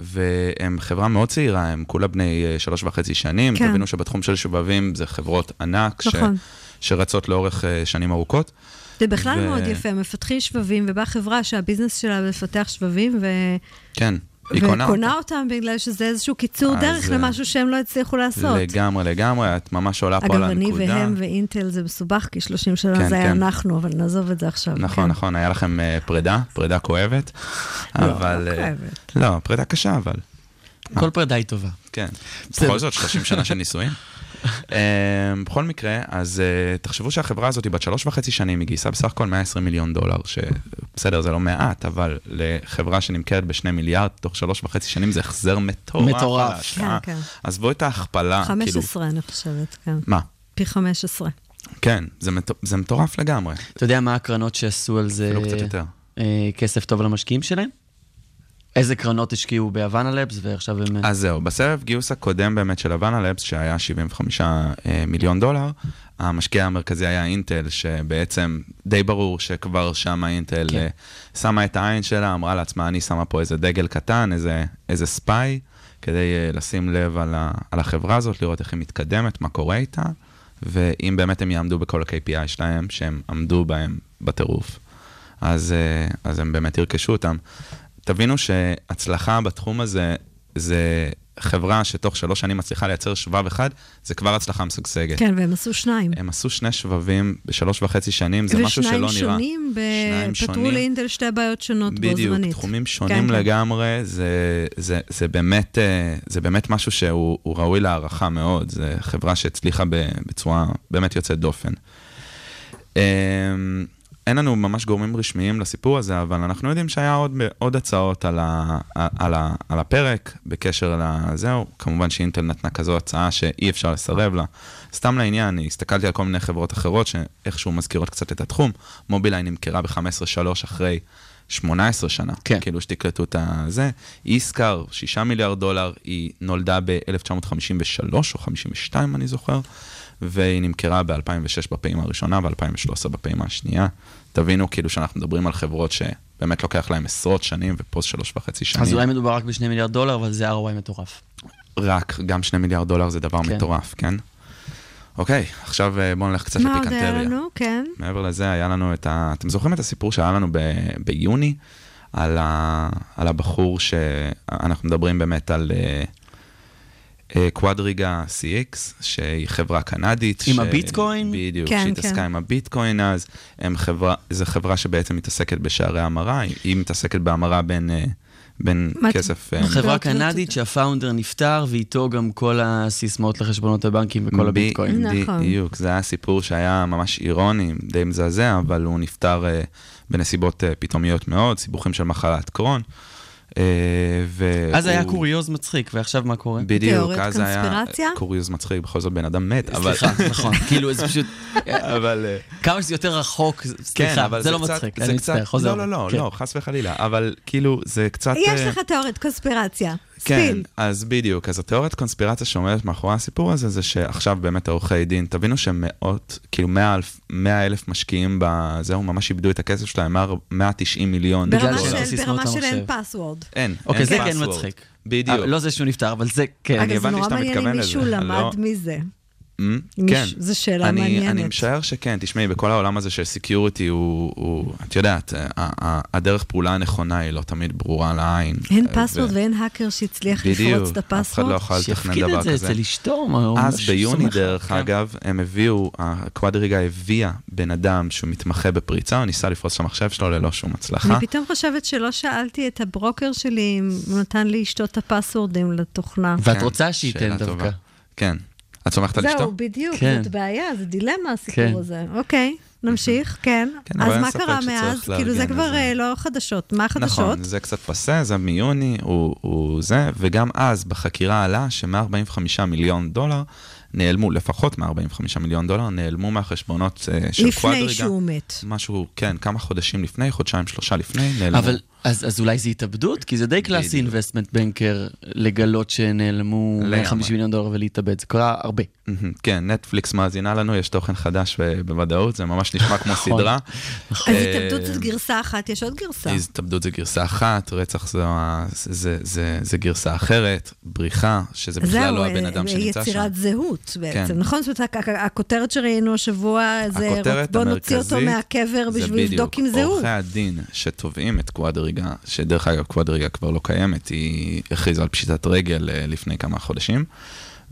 והם חברה מאוד צעירה, הם כולה בני אה, שלוש וחצי שנים. כן. תבינו שבתחום של שבבים זה חברות ענק, ש- נכון. שרצות לאורך אה, שנים ארוכות. זה בכלל ו- מאוד יפה, מפתחים שבבים, ובאה חברה שהביזנס שלה לפתח שבבים, ו... כן, היא קונה וקונה אותם בגלל שזה איזשהו קיצור אז, דרך אה, למשהו שהם לא הצליחו לעשות. לגמרי, לגמרי, את ממש עולה פה אגב, על אני הנקודה. והם ואינטל זה מסובך, כי 30 שנה כן, זה היה כן. אנחנו, אבל נעזוב את זה עכשיו. נכון, כן. נכון, היה לכם אה, פרידה, פרידה כואבת, אבל... לא אה, כואבת. לא, פרידה קשה, אבל. כל פרידה היא טובה. כן. בכל זאת, 30 שנה של נישואים. אה, בכל מקרה, אז אה, תחשבו שהחברה הזאת היא בת שלוש וחצי שנים, היא גייסה בסך הכל 120 מיליון דולר, שבסדר, זה לא מעט, אבל לחברה שנמכרת בשני מיליארד תוך שלוש וחצי שנים זה החזר מטורף. מטורף. ההשקעה. כן, כן. עזבו את ההכפלה, כאילו... 15, אני חושבת, כן. מה? פי 15. כן, זה מטו- זה מטורף לגמרי, אתה יודע מה הקרנות שעשו על זה אפילו קצת יותר. אה, כסף טוב למשקיעים שלהם? איזה קרנות השקיעו בהוואנה לבס ועכשיו הם... אז זהו, בסבב גיוס הקודם באמת של הוואנה לבס, שהיה 75 אה, מיליון דולר, המשקיע המרכזי היה אינטל, שבעצם די ברור שכבר שמה אינטל כן. אה, שמה את העין שלה, אמרה לעצמה, אני שמה פה איזה דגל קטן, איזה, איזה ספיי, כדי אה, לשים לב על, ה, על החברה הזאת, לראות איך היא מתקדמת, מה קורה איתה, ואם באמת הם יעמדו בכל ה-KPI שלהם, שהם עמדו בהם בטירוף, אז, אז הם באמת ירכשו אותם. תבינו שהצלחה בתחום הזה, זה חברה שתוך שלוש שנים מצליחה לייצר שבב אחד, זה כבר הצלחה משגשגת. כן, והם עשו שניים. הם עשו שני שבבים בשלוש וחצי שנים, זה משהו שלא נראה. ושניים שונים, ב- שניים פתרו שונים. לאינטל שתי בעיות שונות בו בדיוק, זמנית. תחומים כן, שונים כן. לגמרי, זה, זה, זה, באמת, אה, זה באמת משהו שהוא הוא ראוי להערכה מאוד, זו חברה שהצליחה בצורה באמת יוצאת דופן. אין לנו ממש גורמים רשמיים לסיפור הזה, אבל אנחנו יודעים שהיה עוד, עוד הצעות על, ה, על, ה, על הפרק בקשר לזהו. כמובן שאינטל נתנה כזו הצעה שאי אפשר לסרב לה. סתם לעניין, הסתכלתי על כל מיני חברות אחרות שאיכשהו מזכירות קצת את התחום. מובילאיי נמכרה ב-15-3 אחרי 18 שנה. כן. כאילו שתקלטו את הזה. איסקר, 6 מיליארד דולר, היא נולדה ב-1953 או 52, אני זוכר. והיא נמכרה ב-2006 בפעימה הראשונה, ב-2013 בפעימה השנייה. תבינו כאילו שאנחנו מדברים על חברות שבאמת לוקח להם עשרות שנים, ופה זה שלוש וחצי שנים. אז אולי מדובר רק בשני מיליארד דולר, אבל זה ROI מטורף. רק, גם שני מיליארד דולר זה דבר כן. מטורף, כן? אוקיי, עכשיו אה, בואו נלך קצת מה עוד לפיקנטריה. היה לנו? כן. מעבר לזה, היה לנו את ה... אתם זוכרים את הסיפור שהיה לנו ב... ביוני? על, ה... על הבחור שאנחנו מדברים באמת על אה, קוואדריגה CX, שהיא חברה קנדית. עם ש... הביטקוין? בדיוק, כן, שהתעסקה כן. עם הביטקוין אז. הם חברה, זו חברה שבעצם מתעסקת בשערי המרה, היא- מתעסקת בהמרה בין, אה, בין מה- כסף... אה, חברה קנדית. שהפאונדר נפטר, ואיתו גם כל הסיסמאות לחשבונות הבנקים וכל הביטקוין. נכון. בדיוק, זה היה סיפור שהיה ממש אירוני, די מזעזע, אבל הוא נפטר אה, בנסיבות אה, פתאומיות מאוד, סיבוכים של מחלת קרון. אה, והוא- אז היה קוריוז מצחיק, ועכשיו מה קורה? בדיוק, תיאוריית אז היה קונספירציה? קוריוז מצחיק, בכל זאת בן אדם מת, אבל... סליחה, נכון, כאילו זה פשוט, אבל... אה, כמה שזה יותר רחוק, כן, סליחה, אבל זה לא מצחיק, זה אני מצטער, חוזר. לא, לא, לא, כן. לא, חס וחלילה, אבל כאילו, זה קצת... יש אה, לך תיאוריית קונספירציה. כן. אז בדיוק, אז התיאוריית קונספירציה שעומדת מאחורי הסיפור הזה, זה שעכשיו באמת עורכי דין, תבינו שמאות, כאילו 100 אלף, 100 אלף משקיעים בזהו, ממש איבדו את הכסף שלהם, 100 190 מיליון בגלל ברמה. של- ברמה של. אין password. אין, אוקיי, זה כן. מצחיק. בדיוק. אה, לא זה שהוא נפטר, אבל זה כן. אגב, זה נורא מעניין אם מישהו לזה, למד לא- מזה. ממ, כן. זו שאלה אני, מעניינת. אני משער שכן, תשמעי, בכל העולם הזה של security, הוא, הוא, את יודעת, הדרך פעולה הנכונה היא לא תמיד ברורה לעין. אין ו- פסוורד ואין האקר שהצליח לפרוץ בדיוק, את אף אחד לא הפסוורד. יכול לתכנן שיפקיד דבר את זה כזה. אצל אשתו, מה הוא אז ביוני, דרך כן. אגב, הם הביאו, הקוואדריגה הביאה בן אדם שהוא מתמחה בפריצה, הוא ניסה לפרוץ למחשב שלו ללא שום הצלחה. אני פתאום חושבת שלא שאלתי את הברוקר שלי אם הוא נתן לי אשתו את הפסוורדים לתוכנה. ואת כן, רוצה שייתן דווקא. טובה. כן. את סומכת על אשתו? זהו, בדיוק, כן. זאת בעיה, זה דילמה כן. הסיפור הזה. אוקיי, נמשיך, כן. כן, אז מה קרה מאז? כאילו זה כבר איזה- אה, לא חדשות. מה החדשות? נכון, זה קצת פסה, זה מיוני, הוא, הוא זה, וגם אז בחקירה עלה ש-145 מיליון דולר נעלמו, לפחות 145 מיליון דולר נעלמו מהחשבונות אה, של לפני קוואדריגה. שהוא מת. משהו, כן, כמה חודשים לפני, חודשיים, שלושה לפני, נעלמו. אבל אז, אז אולי זה התאבדות? כי זה די קלאסי אינבסטמנט בנקר לגלות שנעלמו לגמרי. 150 מיליון דולר ולהתאבד. זה קרה הרבה. כן, נטפליקס מאזינה לנו, יש תוכן חדש בוודאות, זה ממש נשמע כמו נכון. סדרה. אז אה, התאבדות זאת גרסה אחת, יש עוד גרסה. התאבדות זה גרסה אחת, רצח זה- זה- זה- זה גרסה אחרת, בריחה, שזה בכלל זהו, לא הבן אדם אה, שנמצא שם. יצירת זהות בעצם, כן. נכון? זאת אומרת, הכ- הכותרת שראינו השבוע זה הכותרת בוא נוציא אותו המרכזית מהקבר בשביל לבדוק אם זה הוא. עורכי הדין שתובעים את קוואדריגה, שדרך אגב קוואדריגה כבר לא קיימת, היא הכריזה על פשיטת רגל אה, לפני כמה חודשים,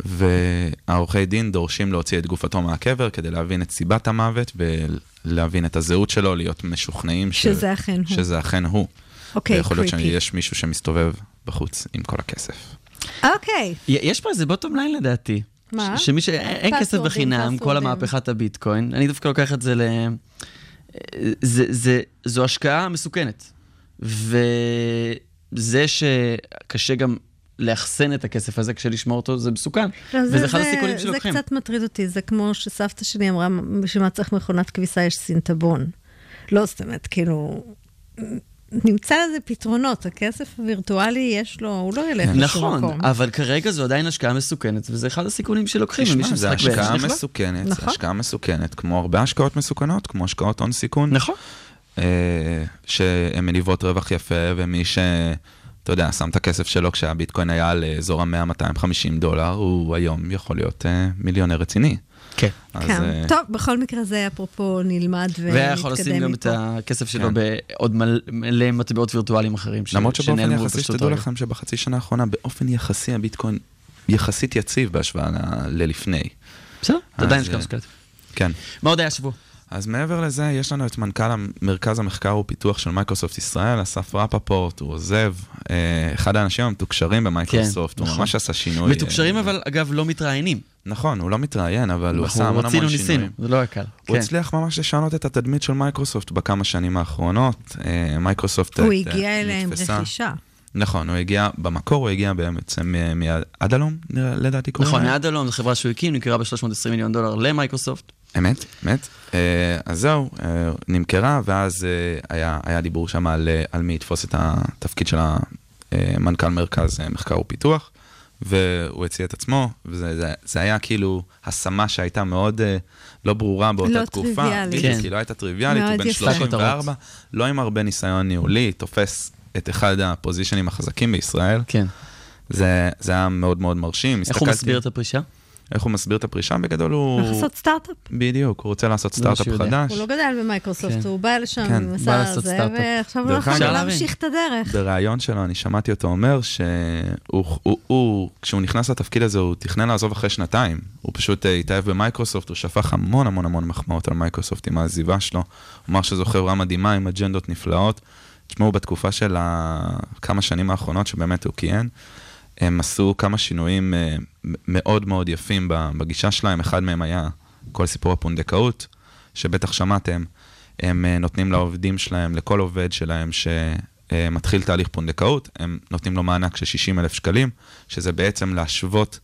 והעורכי דין דורשים להוציא את גופתו מהקבר כדי להבין את סיבת המוות ולהבין את הזהות שלו, להיות משוכנעים ש- שזה אכן הוא. שזה אכן הוא. אוקיי, ויכול להיות creepy. שיש מישהו שמסתובב בחוץ עם כל הכסף. אוקיי, י- יש פה איזה בוטום ליין לדעתי. מה? ש- שמי ש... אין כסף בחינם, כל. המהפכת הביטקוין. אני דווקא לוקח את זה ל... זה, זה, זו השקעה מסוכנת. וזה שקשה גם לאחסן את הכסף הזה, קשה לשמור אותו, זה מסוכן. לא, זה- וזה אחד הסיכונים שלוקחים. זה קצת מטריד אותי, זה כמו שסבתא שלי אמרה, בשביל מה צריך מכונת כביסה יש סינטבון. לא, זאת אומרת, כאילו, נמצא לזה פתרונות, הכסף הווירטואלי יש לו, הוא לא ילך לשום נכון, מקום. אבל כרגע זו עדיין השקעה מסוכנת, וזה אחד הסיכונים שלוקחים. תשמע, באש השקעה. מסוכנת, זה נכון. השקעה מסוכנת, כמו הרבה השקעות מסוכנות, כמו השקעות הון סיכון. נכון. אה, שהן מניבות רווח יפה, ומי ש... אתה יודע, שם את הכסף שלו כשהביטקוין היה לאזור ה-100-250 דולר, הוא היום יכול להיות אה, מיליונר רציני. כן. אז, כן, אה, טוב, בכל מקרה זה אפרופו נלמד ונתקדם והיה יכול לשים גם את. הכסף שלו כן. בעוד מל- מלא מטבעות וירטואליים אחרים. ש- למרות שבאופן יחסי, שתדעו. לכם שבחצי שנה האחרונה, באופן יחסי הביטקוין יחסית יציב בהשוואה ללפני. בסדר, אז, עדיין יש כמה סקלט. כן. מה עוד היה השבוע? אז מעבר לזה, יש לנו את מנכ"ל מרכז המחקר ופיתוח של מייקרוסופט ישראל, אסף רפפורט, הוא עוזב, אה, אחד האנשים המתוקשרים במייקרוסופט, הוא נכון. ממש עשה שינוי. מתוקשרים אה, אבל אגב לא מתראיינים. נכון, הוא לא מתראיין, אבל הוא עשה אנחנו המון רצינו המון ניסינו, שינויים. זה לא היה קל. הוא כן. הצליח ממש לשנות את התדמית של מייקרוסופט בכמה שנים האחרונות. אה, מייקרוסופט הוא הגיע אליהם רכישה. נכון, הוא הגיע, במקור הוא הגיע בעצם מאדלום, לדעתי קוראים נכון. מאדלום זו חברה שהוא הקים, נמכרה ב-320 מיליון דולר למייקרוסופט. אמת, אמת. אה, אז זהו, אה, נמכרה, ואז אה, היה, היה דיבור שם על, על מי יתפוס את התפקיד של המנכ"ל מרכז מחקר ופיתוח, והוא הציע את עצמו, וזה זה, זה היה כאילו השמה שהייתה מאוד לא ברורה באותה לא תקופה. טריוויאלית. בדיוק, כן. היא לא הייתה טריוויאלית, הוא בן יפה. 34, לא עם הרבה ניסיון ניהולי, תופס את אחד הפוזיישנים החזקים בישראל. כן. זה, זה היה מאוד מאוד מרשים. איך הוא הסתכלתי- מסביר את הפרישה? איך הוא מסביר את הפרישה? בגדול הוא... הולך לעשות סטארט-אפ. בדיוק, הוא רוצה לעשות מה סטארט-אפ. חדש. הוא לא גדל במייקרוסופט, כן. הוא בא לשם כן, עם בא לעשות הזה, סטארט-אפ. ועכשיו הוא לא יכול להמשיך את הדרך. בריאיון שלו, אני שמעתי אותו אומר שהוא, הוא, הוא, כשהוא נכנס לתפקיד הזה, הוא תכנן לעזוב אחרי שנתיים. הוא פשוט אה, התאהב במייקרוסופט, הוא שפך המון המון המון מחמאות על מייקרוסופט עם העזיבה שלו. הוא אמר שזו חברה מדהימה עם אג'נדות נפלאות. תשמעו, בתקופה של כמה שנים האחרונות שבאמת הוא כיהן, הם עשו כמה שינויים אה, מאוד מאוד יפים בגישה שלהם. אחד מהם היה כל סיפור הפונדקאות, שבטח שמעתם. הם אה, נותנים לעובדים שלהם, לכל עובד שלהם שמתחיל תהליך פונדקאות, הם נותנים לו מענק של 60 אלף שקלים, שזה בעצם להשוות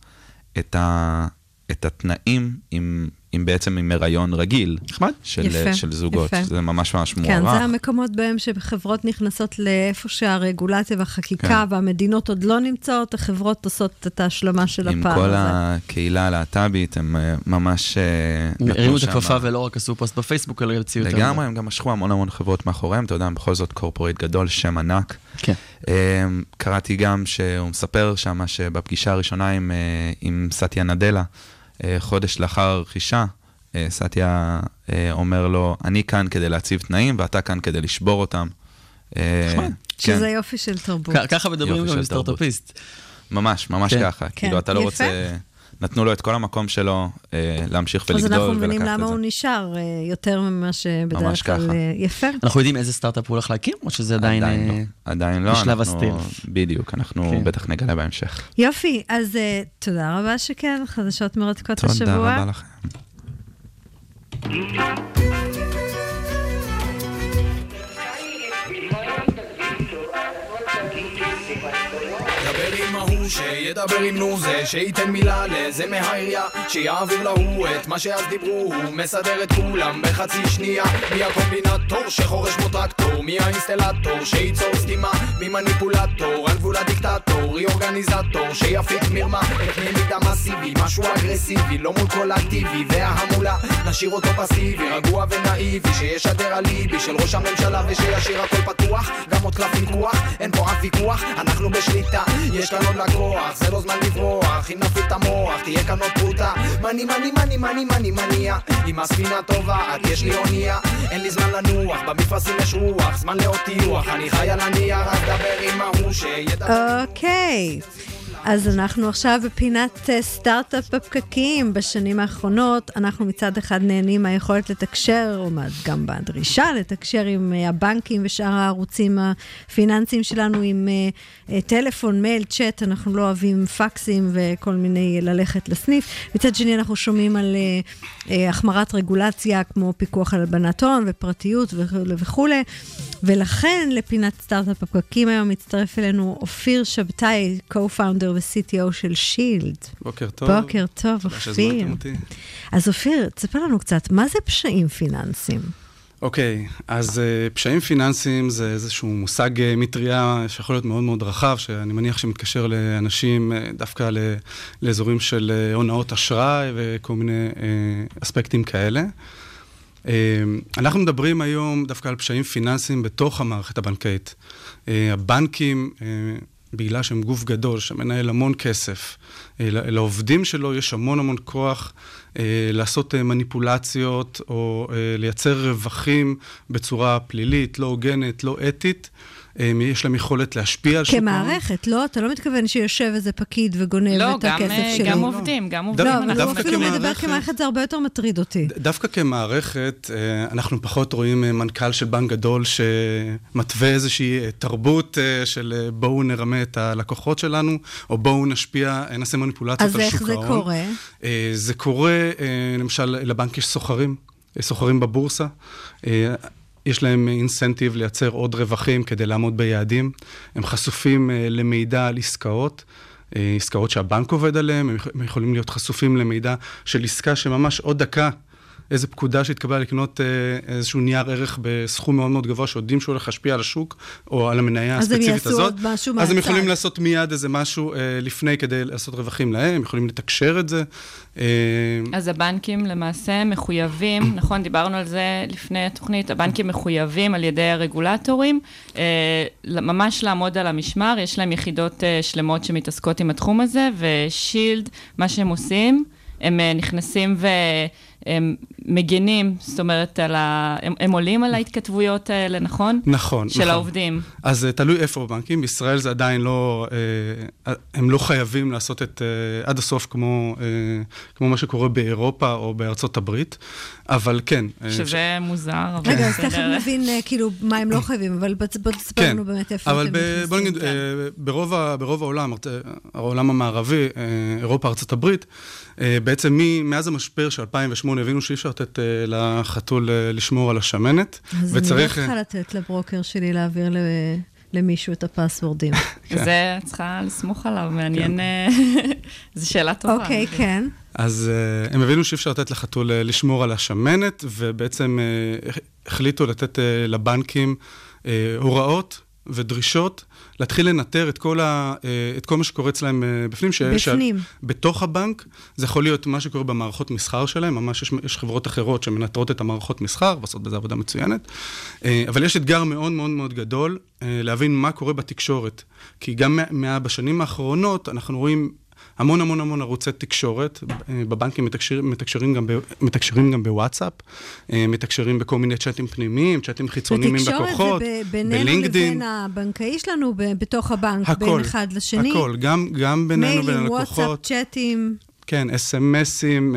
את, ה, את התנאים עם, עם בעצם עם הריון רגיל. נחמד. של, יפה, של זוגות, יפה. זה ממש ממש כן, מוערך. זה המקומות בהם שחברות נכנסות לאיפה שהרגולציה והחקיקה כן. והמדינות עוד לא נמצאות, החברות עושות את ההשלמה של עם הפער כל הזה. הקהילה הלהט"בית, הם אה, ממש... אה, הם הרימו את הכפפה ולא רק עשו פוסט בפייסבוק, אלא הוציאו יותר. לגמרי, הם גם משכו המון המון חברות מאחוריהם, אתה יודע, בכל זאת קורפורט גדול, שם ענק. כן. אמ, קראתי גם שהוא מספר שם שבפגישה הראשונה עם, אה, עם סטיה נדלה, אה, חודש לאחר הרכישה, אה, סטיה אה, אומר לו, אני כאן כדי להציב תנאים ואתה כאן כדי לשבור אותם. אה, נחמד. כן, שזה יופי של תרבות. ככה מדברים גם עם. סטארט-אפיסט. ממש, ממש כן. ככה. כאילו, אתה לא. רוצה... נתנו לו את כל המקום שלו אה, להמשיך אז ולגדול אנחנו ולקחת מבינים את למה זה. הוא נשאר אה, יותר ממה שבדרך כלל. אה, יפה. אנחנו יודעים איזה סטארט-אפ הוא הולך להקים, או שזה עדיין... עדיין אה, לא, עדיין לא. בשלב אנחנו- הסטילס. בדיוק, אנחנו כן. בטח נגלה בהמשך. יופי, אז אה, תודה רבה שכן, חדשות מרתקות תודה השבוע. רבה לכם. דבר עם ההוא שידבר עם נו זה, שייתן מילה לזה מהעירייה, שיעביר להוא את מה שאז דיברו, הוא מסדר את כולם בחצי שנייה. מי הקומבינטור שחורש כמו טרקטור, מי האינסטלטור שייצור סתימה, מי מניפולטור, על גבול הדיקטטור, מי אורגניזטור שיפיק מרמה, מידה מסיבי, משהו אגרסיבי, לא מול קולקטיבי, וההמולה, נשאיר אותו פסיבי, רגוע ונאיבי, שישדר אליבי של ראש הממשלה ושישאיר הכל פתוח, גם עוד קלפים כוח, אין פה אף ויכוח, אנחנו בשליטה, יש כאן עוד לקוח, זה לא זמן לברוח, אם נפעיל את המוח, תהיה כאן עוד פרוטה, מאני מאני מאני מאני מאני מניע, אם הספינה טובעת, יש לי אונייה, אין לי זמן לנוח, במפרשים יש רוח, זמן לעוד טיוח, אני חי על הנייר, רק דבר עם ההוא שידבר. אוקיי. אז אנחנו עכשיו בפינת אה, סטארט-אפ בפקקים. בשנים האחרונות אנחנו מצד אחד נהנים מהיכולת לתקשר, או גם בדרישה לתקשר עם אה, הבנקים ושאר הערוצים הפיננסיים שלנו עם אה, טלפון, מייל, צ'אט, אנחנו לא אוהבים פקסים וכל מיני ללכת לסניף. מצד שני אנחנו שומעים על החמרת רגולציה כמו פיקוח על הלבנת הון ופרטיות וכולי וכולי. ולכן לפינת סטארט-אפ הפקקים היום מצטרף אלינו אופיר שבתאי, co-founder ו-CTO של שילד. בוקר טוב. בוקר טוב, אופיר. אז אופיר, תספר לנו קצת, מה זה פשעים פיננסיים? אוקיי, אז uh, פשעים פיננסיים זה איזשהו מושג uh, מטריה שיכול להיות מאוד מאוד רחב, שאני מניח שמתקשר לאנשים uh, דווקא ל- לאזורים של uh, הונאות אשראי וכל מיני uh, אספקטים כאלה. Uh, אנחנו מדברים היום דווקא על פשעים פיננסיים בתוך המערכת הבנקאית. Uh, הבנקים, uh, בגלל שהם גוף גדול שמנהל המון כסף, אה, ל- לעובדים שלו יש המון המון כוח אה, לעשות אה, מניפולציות או אה, לייצר רווחים בצורה פלילית, לא הוגנת, לא אתית. אה, יש להם יכולת להשפיע על שוק ההון. כמערכת, לא? אתה לא מתכוון שיושב איזה פקיד וגונב לא, את גם, הכסף אה, שלו. גם לא. עובדים, גם עובדים. לא, אבל הוא דווקא אפילו מדבר כמערכת- כמערכת, זה הרבה יותר מטריד אותי. דווקא כמערכת, אה, אנחנו פחות רואים אה, מנכ"ל של בנק גדול שמתווה איזושהי אה, תרבות אה, של אה, בואו נרמה את הלקוחות שלנו, או בואו נשפיע, אה, נעשה מניפולציות אז על איך שוק זה ההון. קורה? אה, זה קורה, אה, למשל, לבנק יש סוחרים, אה, סוחרים בבורסה. יש להם אינסנטיב לייצר עוד רווחים כדי לעמוד ביעדים. הם חשופים אה, למידע על עסקאות. אה, עסקאות שהבנק עובד עליהן, הם יכולים להיות חשופים למידע של עסקה שממש עוד דקה, איזה פקודה שהתקבלה לקנות אה, איזשהו נייר ערך בסכום מאוד מאוד גבוה, שיודעים שהוא הולך להשפיע על השוק, או על המניה אז הם הספציפית יעשו הזאת. עוד משהו אז הם מהצד. יכולים לעשות מיד איזה משהו אה, לפני כדי לעשות רווחים להם, הם יכולים לתקשר את זה. אה, אז הבנקים למעשה מחויבים, נכון, דיברנו על זה לפני התוכנית, הבנקים מחויבים על ידי הרגולטורים, אה, ממש לעמוד על המשמר, יש להם יחידות אה, שלמות שמתעסקות עם התחום הזה, ושילד, מה שהם עושים, הם אה, נכנסים והם מגנים, זאת אומרת, על ה... הם, הם עולים על ההתכתבויות האלה, נכון? נכון, של נכון. העובדים. אז אה, תלוי איפה בבנקים, בישראל זה עדיין לא, אה, הם לא חייבים לעשות את אה, עד הסוף כמו, אה, כמו מה שקורה באירופה או בארצות הברית, אבל כן. אה, שזה מוזר, אבל רגע, אז תכף. נבין אה, כאילו מה הם לא חייבים, אבל בוא תספר כן, לנו באמת איפה אבל אתם נכנסים. בוא נגיד, אה, ברוב, ברוב העולם, העולם המערבי, אה, אירופה, ארצות הברית, אה, בעצם מ- מאז המשבר של 2008 הבינו שאי אפשר לתת אה, לחתול אה, לשמור על השמנת, אז אני לא וצריך... צריכה לתת לברוקר שלי להעביר ל- למישהו את הפסוורדים. כן. זה, את צריכה לסמוך עליו, מעניין, אה, זו שאלה טובה. אוקיי, כן. אז uh, הם הבינו שאי אפשר לתת לחתול uh, לשמור על השמנת, ובעצם uh, החליטו לתת uh, לבנקים uh, הוראות ודרישות, להתחיל לנטר את כל, ה, uh, את כל מה שקורה אצלם uh, בפנים. ש- בפנים. בתוך הבנק, זה יכול להיות מה שקורה במערכות מסחר שלהם, ממש יש, יש חברות אחרות שמנטרות את המערכות מסחר, ועושות בזה עבודה מצוינת. Uh, אבל יש אתגר מאוד מאוד מאוד גדול uh, להבין מה קורה בתקשורת. כי גם מה, מה, בשנים האחרונות אנחנו רואים המון המון המון ערוצי תקשורת, אה, בבנקים מתקשר, מתקשרים, גם ב, מתקשרים גם בוואטסאפ, אה, מתקשרים בכל מיני צ'אטים פנימיים, צ'אטים חיצוניים עם לקוחות, ותקשורת זה ב- בינינו. לבין הבנקאי שלנו, בתוך הבנק, הכל, בין אחד לשני. הכל, גם, גם בינינו ובין מיילים, הלקוחות. וואטסאפ, צ'אטים. כן, אס.אם.אסים,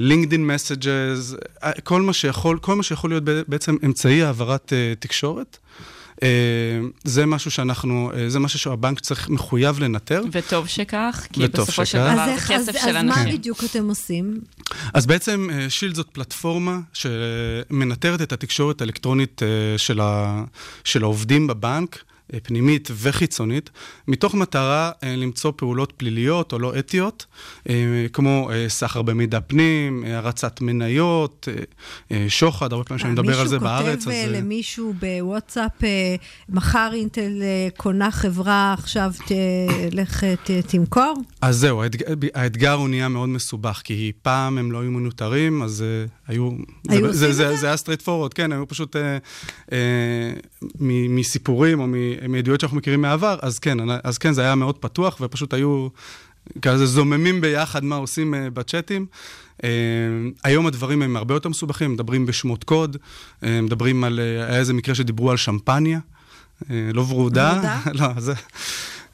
לינקדין מסג'ז, כל מה שיכול, להיות בעצם אמצעי העברת אה, תקשורת. אה, זה משהו שאנחנו, אה, זה משהו שהבנק צריך, מחויב לנטר. וטוב שכך, כי וטוב בסופו של שכך. דבר אז זה אז- כסף של אז מה אנשים. בדיוק אתם עושים? אז בעצם אה, שילד זאת פלטפורמה שמנטרת את התקשורת האלקטרונית של, ה, של העובדים בבנק. אה, פנימית וחיצונית, מתוך מטרה אה, למצוא פעולות פליליות או לא אתיות, אה, כמו סחר במידע פנים, הרצת מניות, שוחד, הרבה פעמים שאני מדבר על זה בארץ. מישהו כותב למישהו בוואטסאפ, מחר אינטל קונה חברה, עכשיו תלך, ת- תמכור? אז זהו, האתג... האתגר הוא נהיה מאוד מסובך, כי פעם הם לא היו מנוטרים, אז היו... היו זה, היה straight forward, כן, היו פשוט מסיפורים או מ- מעדויות שאנחנו מכירים מהעבר, אז כן, אז כן, זה היה מאוד פתוח, ופשוט היו כזה זוממים ביחד מה עושים uh, בצ'אטים. Uh, היום הדברים הם הרבה יותר מסובכים, מדברים בשמות קוד, uh, מדברים על... Uh, היה איזה מקרה שדיברו על שמפניה, uh, לא ורודה. ורודה? לא, זה...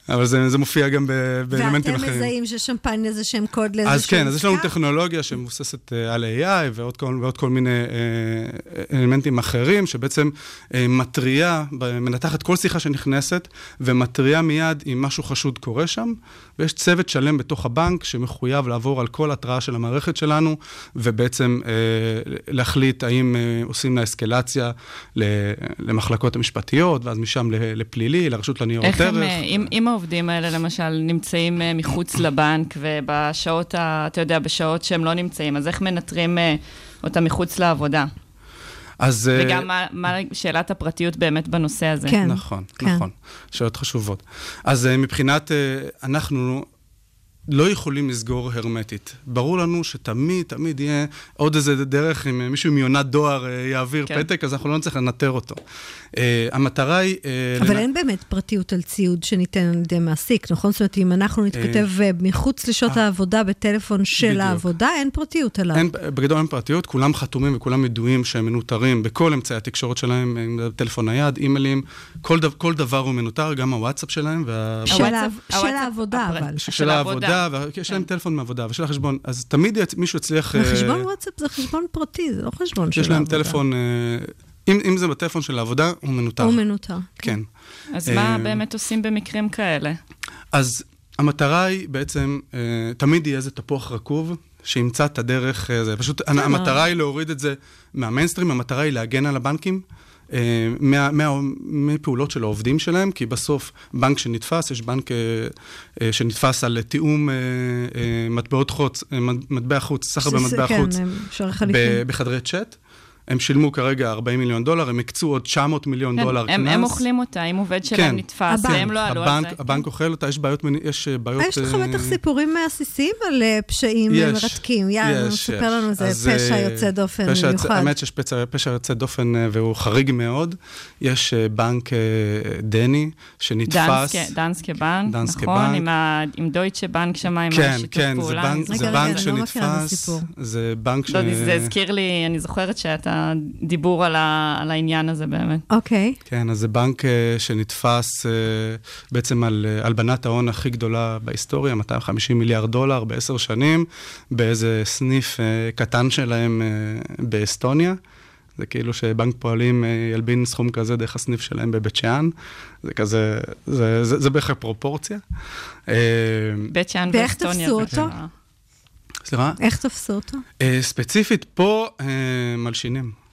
אבל זה, זה מופיע גם ב- באלמנטים ואתם אחרים. מזהים ששמפניה זה שם קוד לאיזשהו אז כן, אז יש לנו? טכנולוגיה שמבוססת אה, על AI ועוד כל, ועוד כל מיני אה, אלמנטים אחרים, שבעצם אה, מתריעה, מנתחת כל שיחה שנכנסת, ומתריעה מיד אם משהו חשוד קורה שם, ויש צוות שלם בתוך הבנק שמחויב לעבור על כל התראה של המערכת שלנו, ובעצם אה, להחליט האם אה, עושים לה אסקלציה ל- למחלקות המשפטיות, ואז משם ל- לפלילי, לרשות לניירות איך ערך. הם, אה, אם, אם העובדים האלה למשל נמצאים אה, מחוץ לבנק ובשעות, ה, אתה יודע, בשעות שהם לא נמצאים, אז איך מנטרים אה, אותם מחוץ לעבודה? אז... אה, וגם מה, מה שאלת הפרטיות באמת בנושא הזה. כן. נכון, כן. נכון. שאלות חשובות. אז אה, מבחינת, אה, אנחנו לא יכולים לסגור הרמטית. ברור לנו שתמיד, תמיד יהיה עוד איזה דרך, אם מישהו מיונת דואר יעביר כן. פתק, אז אנחנו לא נצטרך לנטר אותו. אה, המטרה היא... אה, אבל לנ- אין באמת פרטיות על ציוד שניתן על ידי מעסיק, נכון? זאת אומרת, אם אנחנו נתכתב אה, מחוץ לשעות העבודה בטלפון של בדיוק. העבודה, אין פרטיות עליו. אין, בגדול אין פרטיות, כולם חתומים וכולם ידועים שהם מנוטרים בכל אמצעי התקשורת שלהם, טלפון נייד, אימיילים, כל, דו, כל דבר הוא מנוטר, גם הוואטסאפ שלהם. וה... של הוואטסאפ- של הוואטסאפ העבודה, הפרט- אבל. של, של העבודה, העבודה. ויש להם כן. טלפון מעבודה ושל החשבון, אז תמיד מישהו יצליח... אה, חשבון וואטסאפ זה חשבון פרטי, זה לא חשבון של יש להם העבודה. טלפון, אה, אם, אם זה בטלפון של העבודה, הוא מנוטר. הוא מנוטר. כן. אז מה אה, באמת עושים במקרים כאלה? אז המטרה היא בעצם, אה, תמיד יהיה איזה תפוח רקוב. שימצא את הדרך, אה, זה פשוט, המטרה היא להוריד את זה מהמיינסטרים, המטרה היא להגן על הבנקים מה, מה, מפעולות של העובדים שלהם, כי בסוף בנק שנתפס, יש בנק אה, שנתפס על תיאום אה, אה, מטבעות חוץ, מטבע חוץ, סחר במטבע כן, חוץ. בחדרי צ'אט. הם שילמו כרגע 40 מיליון דולר, הם הקצו עוד 900 מיליון כן, דולר הם, קנס. הם אוכלים אותה, אם עובד שלהם כן. נתפס, הבנק. והם לא עלו על הבנק, זה. הבנק אוכל אותה, יש בעיות, יש אה, בעיות... יש לך אה, בטח סיפורים עסיסיים על אה, פשעים אה, יש, מרתקים. יאללה, ספר. לנו איזה פשע יוצא דופן פשע יוצא- מיוחד. האמת שיש פשע, פשע יוצא דופן והוא חריג מאוד. יש בנק דני שנתפס. דנסקה, דנסקה בנק, דנסקה נכון? בנק. עם, ה, עם דויטשה בנק שם, עם כן, השיתוף כן, זה פעולה. בנק, אני זה רגע, בנק רגע, לא שנתפס. זה בנק ש... לא, זה הזכיר לי, אני זוכרת שאת הדיבור על, ה, על העניין הזה באמת. אוקיי. כן, אז זה בנק אה, שנתפס אה, בעצם על אה, הלבנת ההון הכי גדולה בהיסטוריה, 250 מיליארד דולר בעשר שנים, באיזה סניף אה, קטן שלהם אה, באסטוניה. זה כאילו שבנק פועלים ילבין סכום כזה דרך הסניף שלהם בבית שאן. זה כזה, זה, זה, זה בערך הפרופורציה. בית שאן ואיך ואסטוניה. תפסו זה אותו? סליחה? איך תפסו אותו? אה, ספציפית פה אה, מלשינים.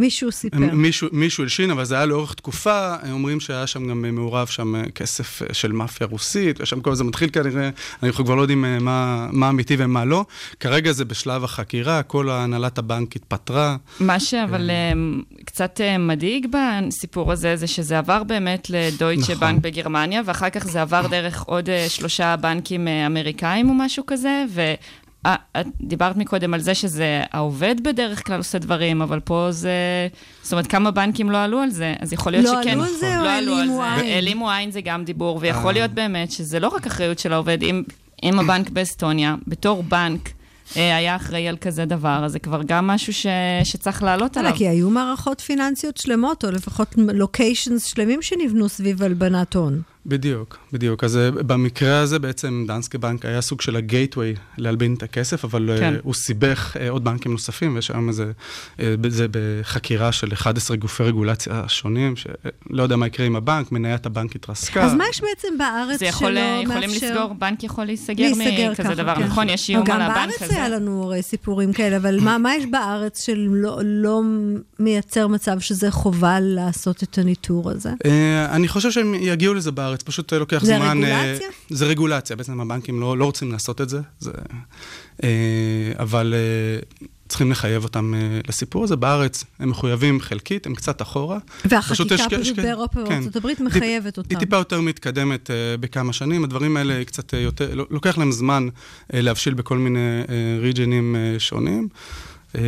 מישהו סיפר. מישהו, מישהו הלשין, אבל זה היה לאורך תקופה, אומרים שהיה שם גם מעורב שם אה, כסף אה, של מאפיה רוסית, ושם כל זה מתחיל כנראה, אנחנו כבר לא יודעים אה, מה, מה אמיתי ומה לא. כרגע זה בשלב החקירה, כל הנהלת הבנק התפטרה. מה שאבל קצת אה, מדאיג בסיפור הזה, זה שזה עבר באמת לדויטשה נכון. בנק בגרמניה, ואחר כך זה עבר דרך עוד אה, שלושה בנקים אה, אמריקאים או משהו כזה, ו... אה, את דיברת מקודם על זה שזה העובד בדרך כלל עושה דברים, אבל פה זה... זאת אומרת, כמה בנקים לא עלו על זה, אז יכול להיות לא שכן... עלו על זה או לא עלו על העלימו זה. עין? העלימו עין זה גם דיבור, אה. ויכול להיות באמת שזה לא רק אחריות של העובד, אם, אם הבנק באסטוניה, בתור בנק, אה, היה אחראי על כזה דבר, אז זה כבר גם משהו ש, שצריך לעלות עליו. לא, כי היו מערכות פיננסיות שלמות, או לפחות לוקיישנס שלמים שנבנו סביב הלבנת הון. בדיוק, בדיוק. אז אה, במקרה הזה בעצם דנסקה בנק היה סוג של הגייטווי להלבין את הכסף, אבל כן. כן. הוא סיבך אה, עוד בנקים נוספים, ויש היום איזה, אה, זה בחקירה של 11 גופי רגולציה שונים, שלא יודע מה יקרה עם הבנק, מניית הבנק התרסקה. אז מה יש בעצם בארץ זה שלא יכול, מאפשר... יכולים לסגור, בנק יכול להיסגר להיסגר מכזה ככה, דבר, כן. נכון? יש איום גם על הבנק בארץ הזה. היה לנו הרי סיפורים כאלה, אבל מה, מה יש בארץ שלא לא מייצר מצב שזה חובה לעשות את הניטור הזה? אה, אני חושב שהם יגיעו לזה בארץ, פשוט אה, לוקח זה זמן... אה, רגולציה? זה רגולציה, בעצם הבנקים לא, לא רוצים לעשות את זה, זה אה, אבל אה, צריכים לחייב אותם אה, לסיפור הזה. בארץ הם מחויבים חלקית, הם קצת אחורה. והחקיקה פשוט יש- כן, באירופה כן. ובארצות הברית טיפ- מחייבת אותם. היא טיפה יותר מתקדמת אה, בכמה שנים, הדברים האלה קצת אה, יותר, לא- לוקח להם זמן אה, להבשיל בכל מיני ריג'נים שונים. אה, אה,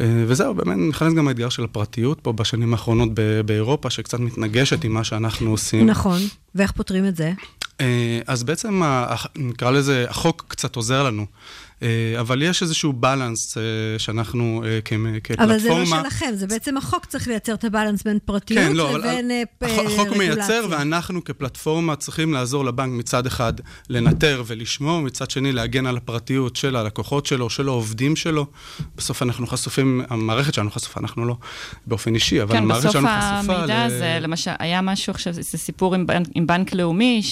וזהו, באמת נכנס גם האתגר של הפרטיות פה בשנים האחרונות באירופה, שקצת מתנגשת עם מה שאנחנו עושים. נכון, ואיך פותרים את זה? אה, אז בעצם, נקרא לזה, החוק קצת עוזר לנו. אה, אבל יש איזשהו בלנס אה, שאנחנו אה, כפלטפורמה... אבל זה לא שלכם, זה בעצם החוק צריך לייצר את הבלנס בין פרטיות כן, לא, לבין פ- החוק- רגולציה. מייצר, ואנחנו כפלטפורמה צריכים לעזור לבנק מצד אחד לנטר ולשמור, מצד שני להגן על הפרטיות של הלקוחות שלו, של העובדים שלו. בסוף אנחנו חשופים, המערכת שלנו חשופה, אנחנו לא באופן אישי, אבל כן, המערכת בסוף שלנו חשופה המידע הזה, למשל, היה משהו עכשיו, זה סיפור עם, בנק- עם בנק לאומי,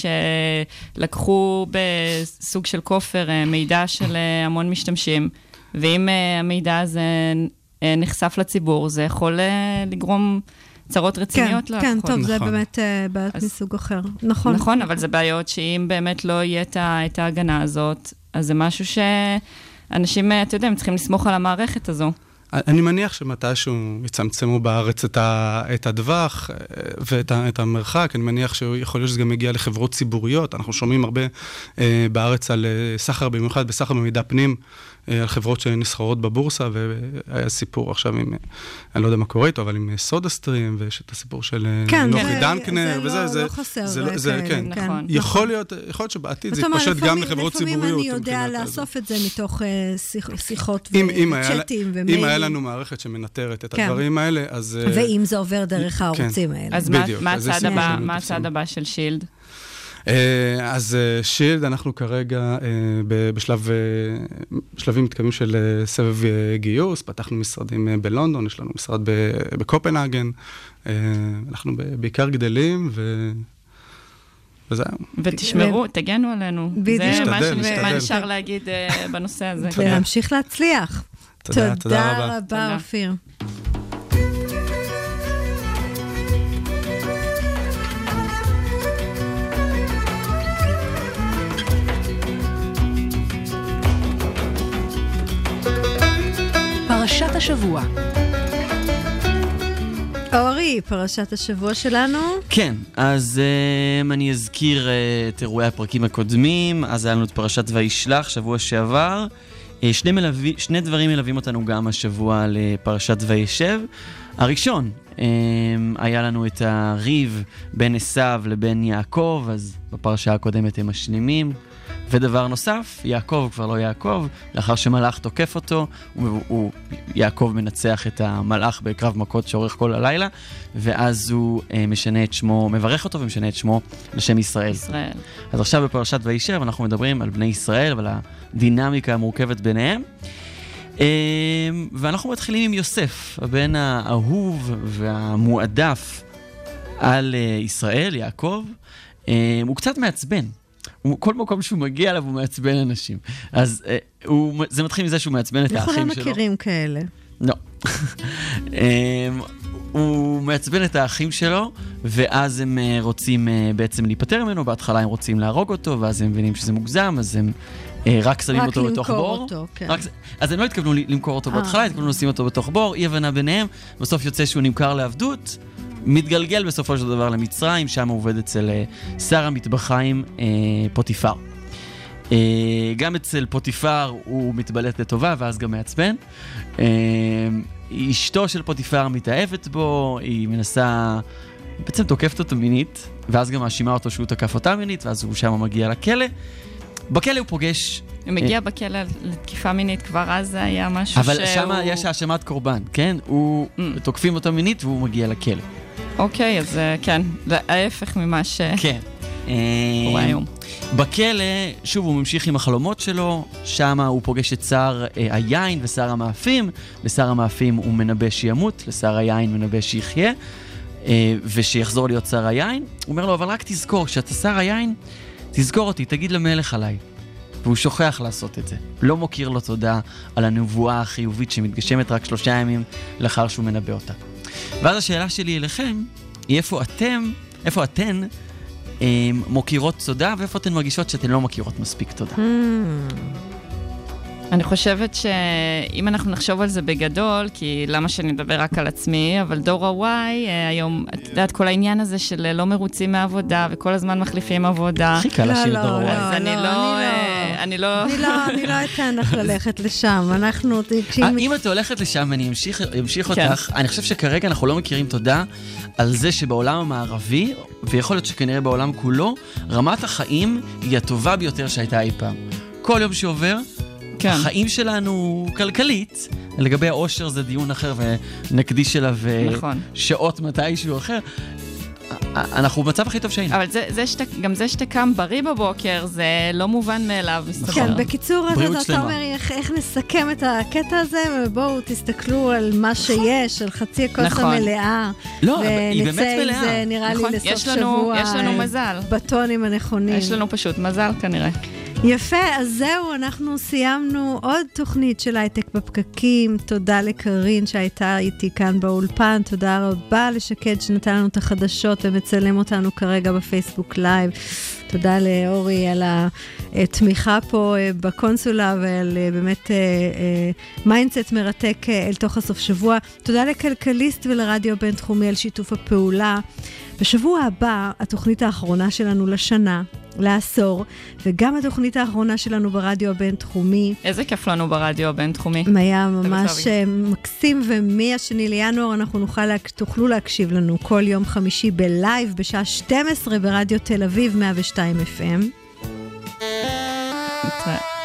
שלקחו בסוג של כופר מידע של המון משתמשים, ואם אה, המידע הזה אה, נחשף לציבור, זה יכול אה, לגרום צרות כן, רציניות כן, ללקוחות. טוב, זה נכון. באמת אה, בעיות אז- מסוג אחר. נכון. נכון, אבל זה בעיות שאם באמת לא יהיה את ההגנה הזאת, אז זה משהו שאנשים, אתה יודע, הם צריכים לסמוך על המערכת הזו. אני מניח שמתישהו יצמצמו בארץ את, ה, את הטווח אה, ואת ה, את המרחק, אני מניח שיכול להיות שזה גם יגיע לחברות ציבוריות. אנחנו שומעים הרבה אה, בארץ על אה, סחר, במיוחד בסחר במידע פנים, אה, על חברות שנסחרות בבורסה, והיה סיפור עכשיו עם, אה, אני לא יודע מה קורה איתו, אבל עם סודה סטרים, ויש את הסיפור של אה, כן, נוחי זה- דנקנר, זה וזה, לא- זה, לא חסר זה, לא- זה, כאלה, כן. כן. נכון. יכול להיות, יכול להיות שבעתיד זה יתפשט גם לפעמים- לחברות ציבוריות. לפעמים אני יודע. לאסוף את זה מתוך שיח- שיחות וצ'אטים ומיילים. היה לנו מערכת שמנטרת את כן. הדברים האלה, אז... אה, ואם זה עובר דרך הערוצים האלה. אז מה- בדיוק, מה אז זה הצעד הבא- של מה. הצעד הבא של שילד? אה, אז אה, שילד, אנחנו כרגע בשלב, אה, בשלבים מתקדמים של אה, סבב אה, גיוס, פתחנו משרדים אה, בלונדון, יש לנו משרד ב- בקופנהגן, אה, אנחנו ב- בעיקר גדלים, ו... וזהו. ותשמרו, תגנו עלינו. בדיוק. זה מה נשתדל. מה נשאר להגיד בנושא הזה. ולהמשיך להצליח. תודה, תודה רבה. תודה. רבה, אופיר. פרשת השבוע. אורי, פרשת השבוע שלנו. כן, אז um, אני אזכיר uh, את אירועי הפרקים הקודמים, אז היה לנו את פרשת וישלח, שבוע שעבר. Uh, שני, מלווי, שני דברים מלווים אותנו גם השבוע לפרשת וישב. הראשון, um, היה לנו את הריב בין עשיו לבין יעקב, אז בפרשה הקודמת הם משלימים. ודבר נוסף, יעקב כבר לא יעקב, לאחר שמלאך תוקף אותו, הוא, הוא, יעקב מנצח את המלאך בקרב מכות שאורך כל הלילה, ואז הוא אה, משנה את שמו, מברך אותו ומשנה את שמו לשם ישראל. ישראל. אז עכשיו בפרשת וישב אנחנו מדברים על בני ישראל ועל הדינמיקה המורכבת ביניהם. אה, ואנחנו מתחילים עם יוסף, הבן האהוב והמועדף על אה, ישראל, יעקב. אה, הוא קצת מעצבן. הוא, כל מקום שהוא מגיע אליו הוא מעצבן אנשים. אז אה, הוא, זה מתחיל מזה שהוא מעצבן את אנחנו לא האחים שלו. מכירים כאלה. לא. אמ, הוא מעצבן את האחים שלו, ואז הם אה, רוצים אה, בעצם להיפטר ממנו, בהתחלה הם רוצים להרוג אותו, ואז הם מבינים שזה מוגזם, אז הם אה, רק שמים רק אותו בתוך למכור בור. אותו, כן. רק, אז הם לא התכוונו למכור אותו. בהתחלה, התכוונו לשים אותו בתוך בור, אי הבנה ביניהם, בסוף יוצא שהוא נמכר לעבדות, מתגלגל בסופו של דבר למצרים, שם הוא עובד אצל אה, שר המטבחיים אה, פוטיפר. אה, גם אצל פוטיפר הוא מתבלט לטובה ואז גם מעצבן. אה, אשתו של פוטיפר מתאהבת בו, היא מנסה, בעצם תוקפת אותו מינית, ואז גם מאשימה אותו שהוא תקף אותה מינית, ואז הוא שם מגיע לכלא. בכלא הוא פוגש... הוא מגיע בכלא לתקיפה מינית, כבר אז זה היה משהו אבל שהוא... שם יש האשמת קורבן, כן? הוא... Mm. תוקפים אותו מינית והוא מגיע לכלא. אוקיי, אז אה, כן, ההפך ממה שקורה כן. היום. בכלא, שוב, הוא ממשיך עם החלומות שלו, שם הוא פוגש את שר אה, היין ושר המאפים. לשר המאפים הוא מנבא שימות, לשר היין מנבא שיחיה, אה, ושיחזור להיות שר היין. הוא אומר לו, אבל רק תזכור, כשאתה שר היין, תזכור אותי, תגיד למלך עליי. והוא שוכח לעשות את זה. לא מוקיר לו תודה על הנבואה החיובית שמתגשמת רק שלושה ימים לאחר שהוא מנבא אותה. ואז השאלה שלי אליכם, היא איפה אתם, איפה אתן אה, מוקירות תודה, ואיפה אתן מרגישות שאתן לא מכירות מספיק תודה. אני חושבת שאם אנחנו נחשוב על זה בגדול, כי למה שאני אדבר רק על עצמי, אבל דור ה-Y, אה, היום, את יודעת, כל העניין הזה של אה, לא מרוצים מהעבודה, וכל הזמן מחליפים עבודה. הכי קל לשיר לא, דור לא, אז אני לא, לא... אני אני לא... אני לא, אני לא אתן לך ללכת לשם. אנחנו, אה, אם את הולכת לשם אמשיך, אמשיך כן. אותך, אני חושב שכרגע אנחנו לא מכירים תודה על זה שבעולם המערבי, ויכול להיות שכנראה בעולם כולו, רמת החיים היא הטובה ביותר שהייתה אי פעם. כל יום שעובר, כן. החיים שלנו כלכלית, לגבי העושר זה דיון אחר ונקדיש אליו אה, נכון. שעות מתישהו אחר. אנחנו במצב הכי טוב שהיינו. אבל זה, זה שאתה, גם זה שאתה קם בריא בבוקר, זה לא מובן מאליו, מסתבר. כן, בקיצור, אז אתה. אומר איך, איך נסכם את הקטע הזה, ובואו תסתכלו על מה שיש, על חצי הכוס נכון. המלאה. לא, היא באמת ונצא עם מלאה. זה, נראה נכון, לי, לסוף יש לנו- שבוע. יש לנו מזל. בטונים הנכונים. יש לנו פשוט מזל כנראה. יפה, אז זהו, אנחנו סיימנו עוד תוכנית של הייטק בפקקים. תודה לקרין שהייתה איתי כאן באולפן, תודה רבה לשקד שנתן לנו את החדשות ומצלם אותנו כרגע בפייסבוק live. תודה לאורי על התמיכה פה אה, בקונסולה ועל אה, באמת mindset מרתק אה, אל תוך הסוף שבוע. תודה לכלכליסט ולרדיו בינתחומי על שיתוף הפעולה. בשבוע הבא, התוכנית האחרונה שלנו לשנה, לעשור, וגם התוכנית האחרונה שלנו ברדיו הבינתחומי. איזה כיף לנו ברדיו הבינתחומי. היה ממש. אה, מקסים, ומהשני לינואר אנחנו נוכל, להק... תוכלו להקשיב לנו כל יום חמישי ב live בשעה 12 ברדיו תל אביב 102 FM. נתראה.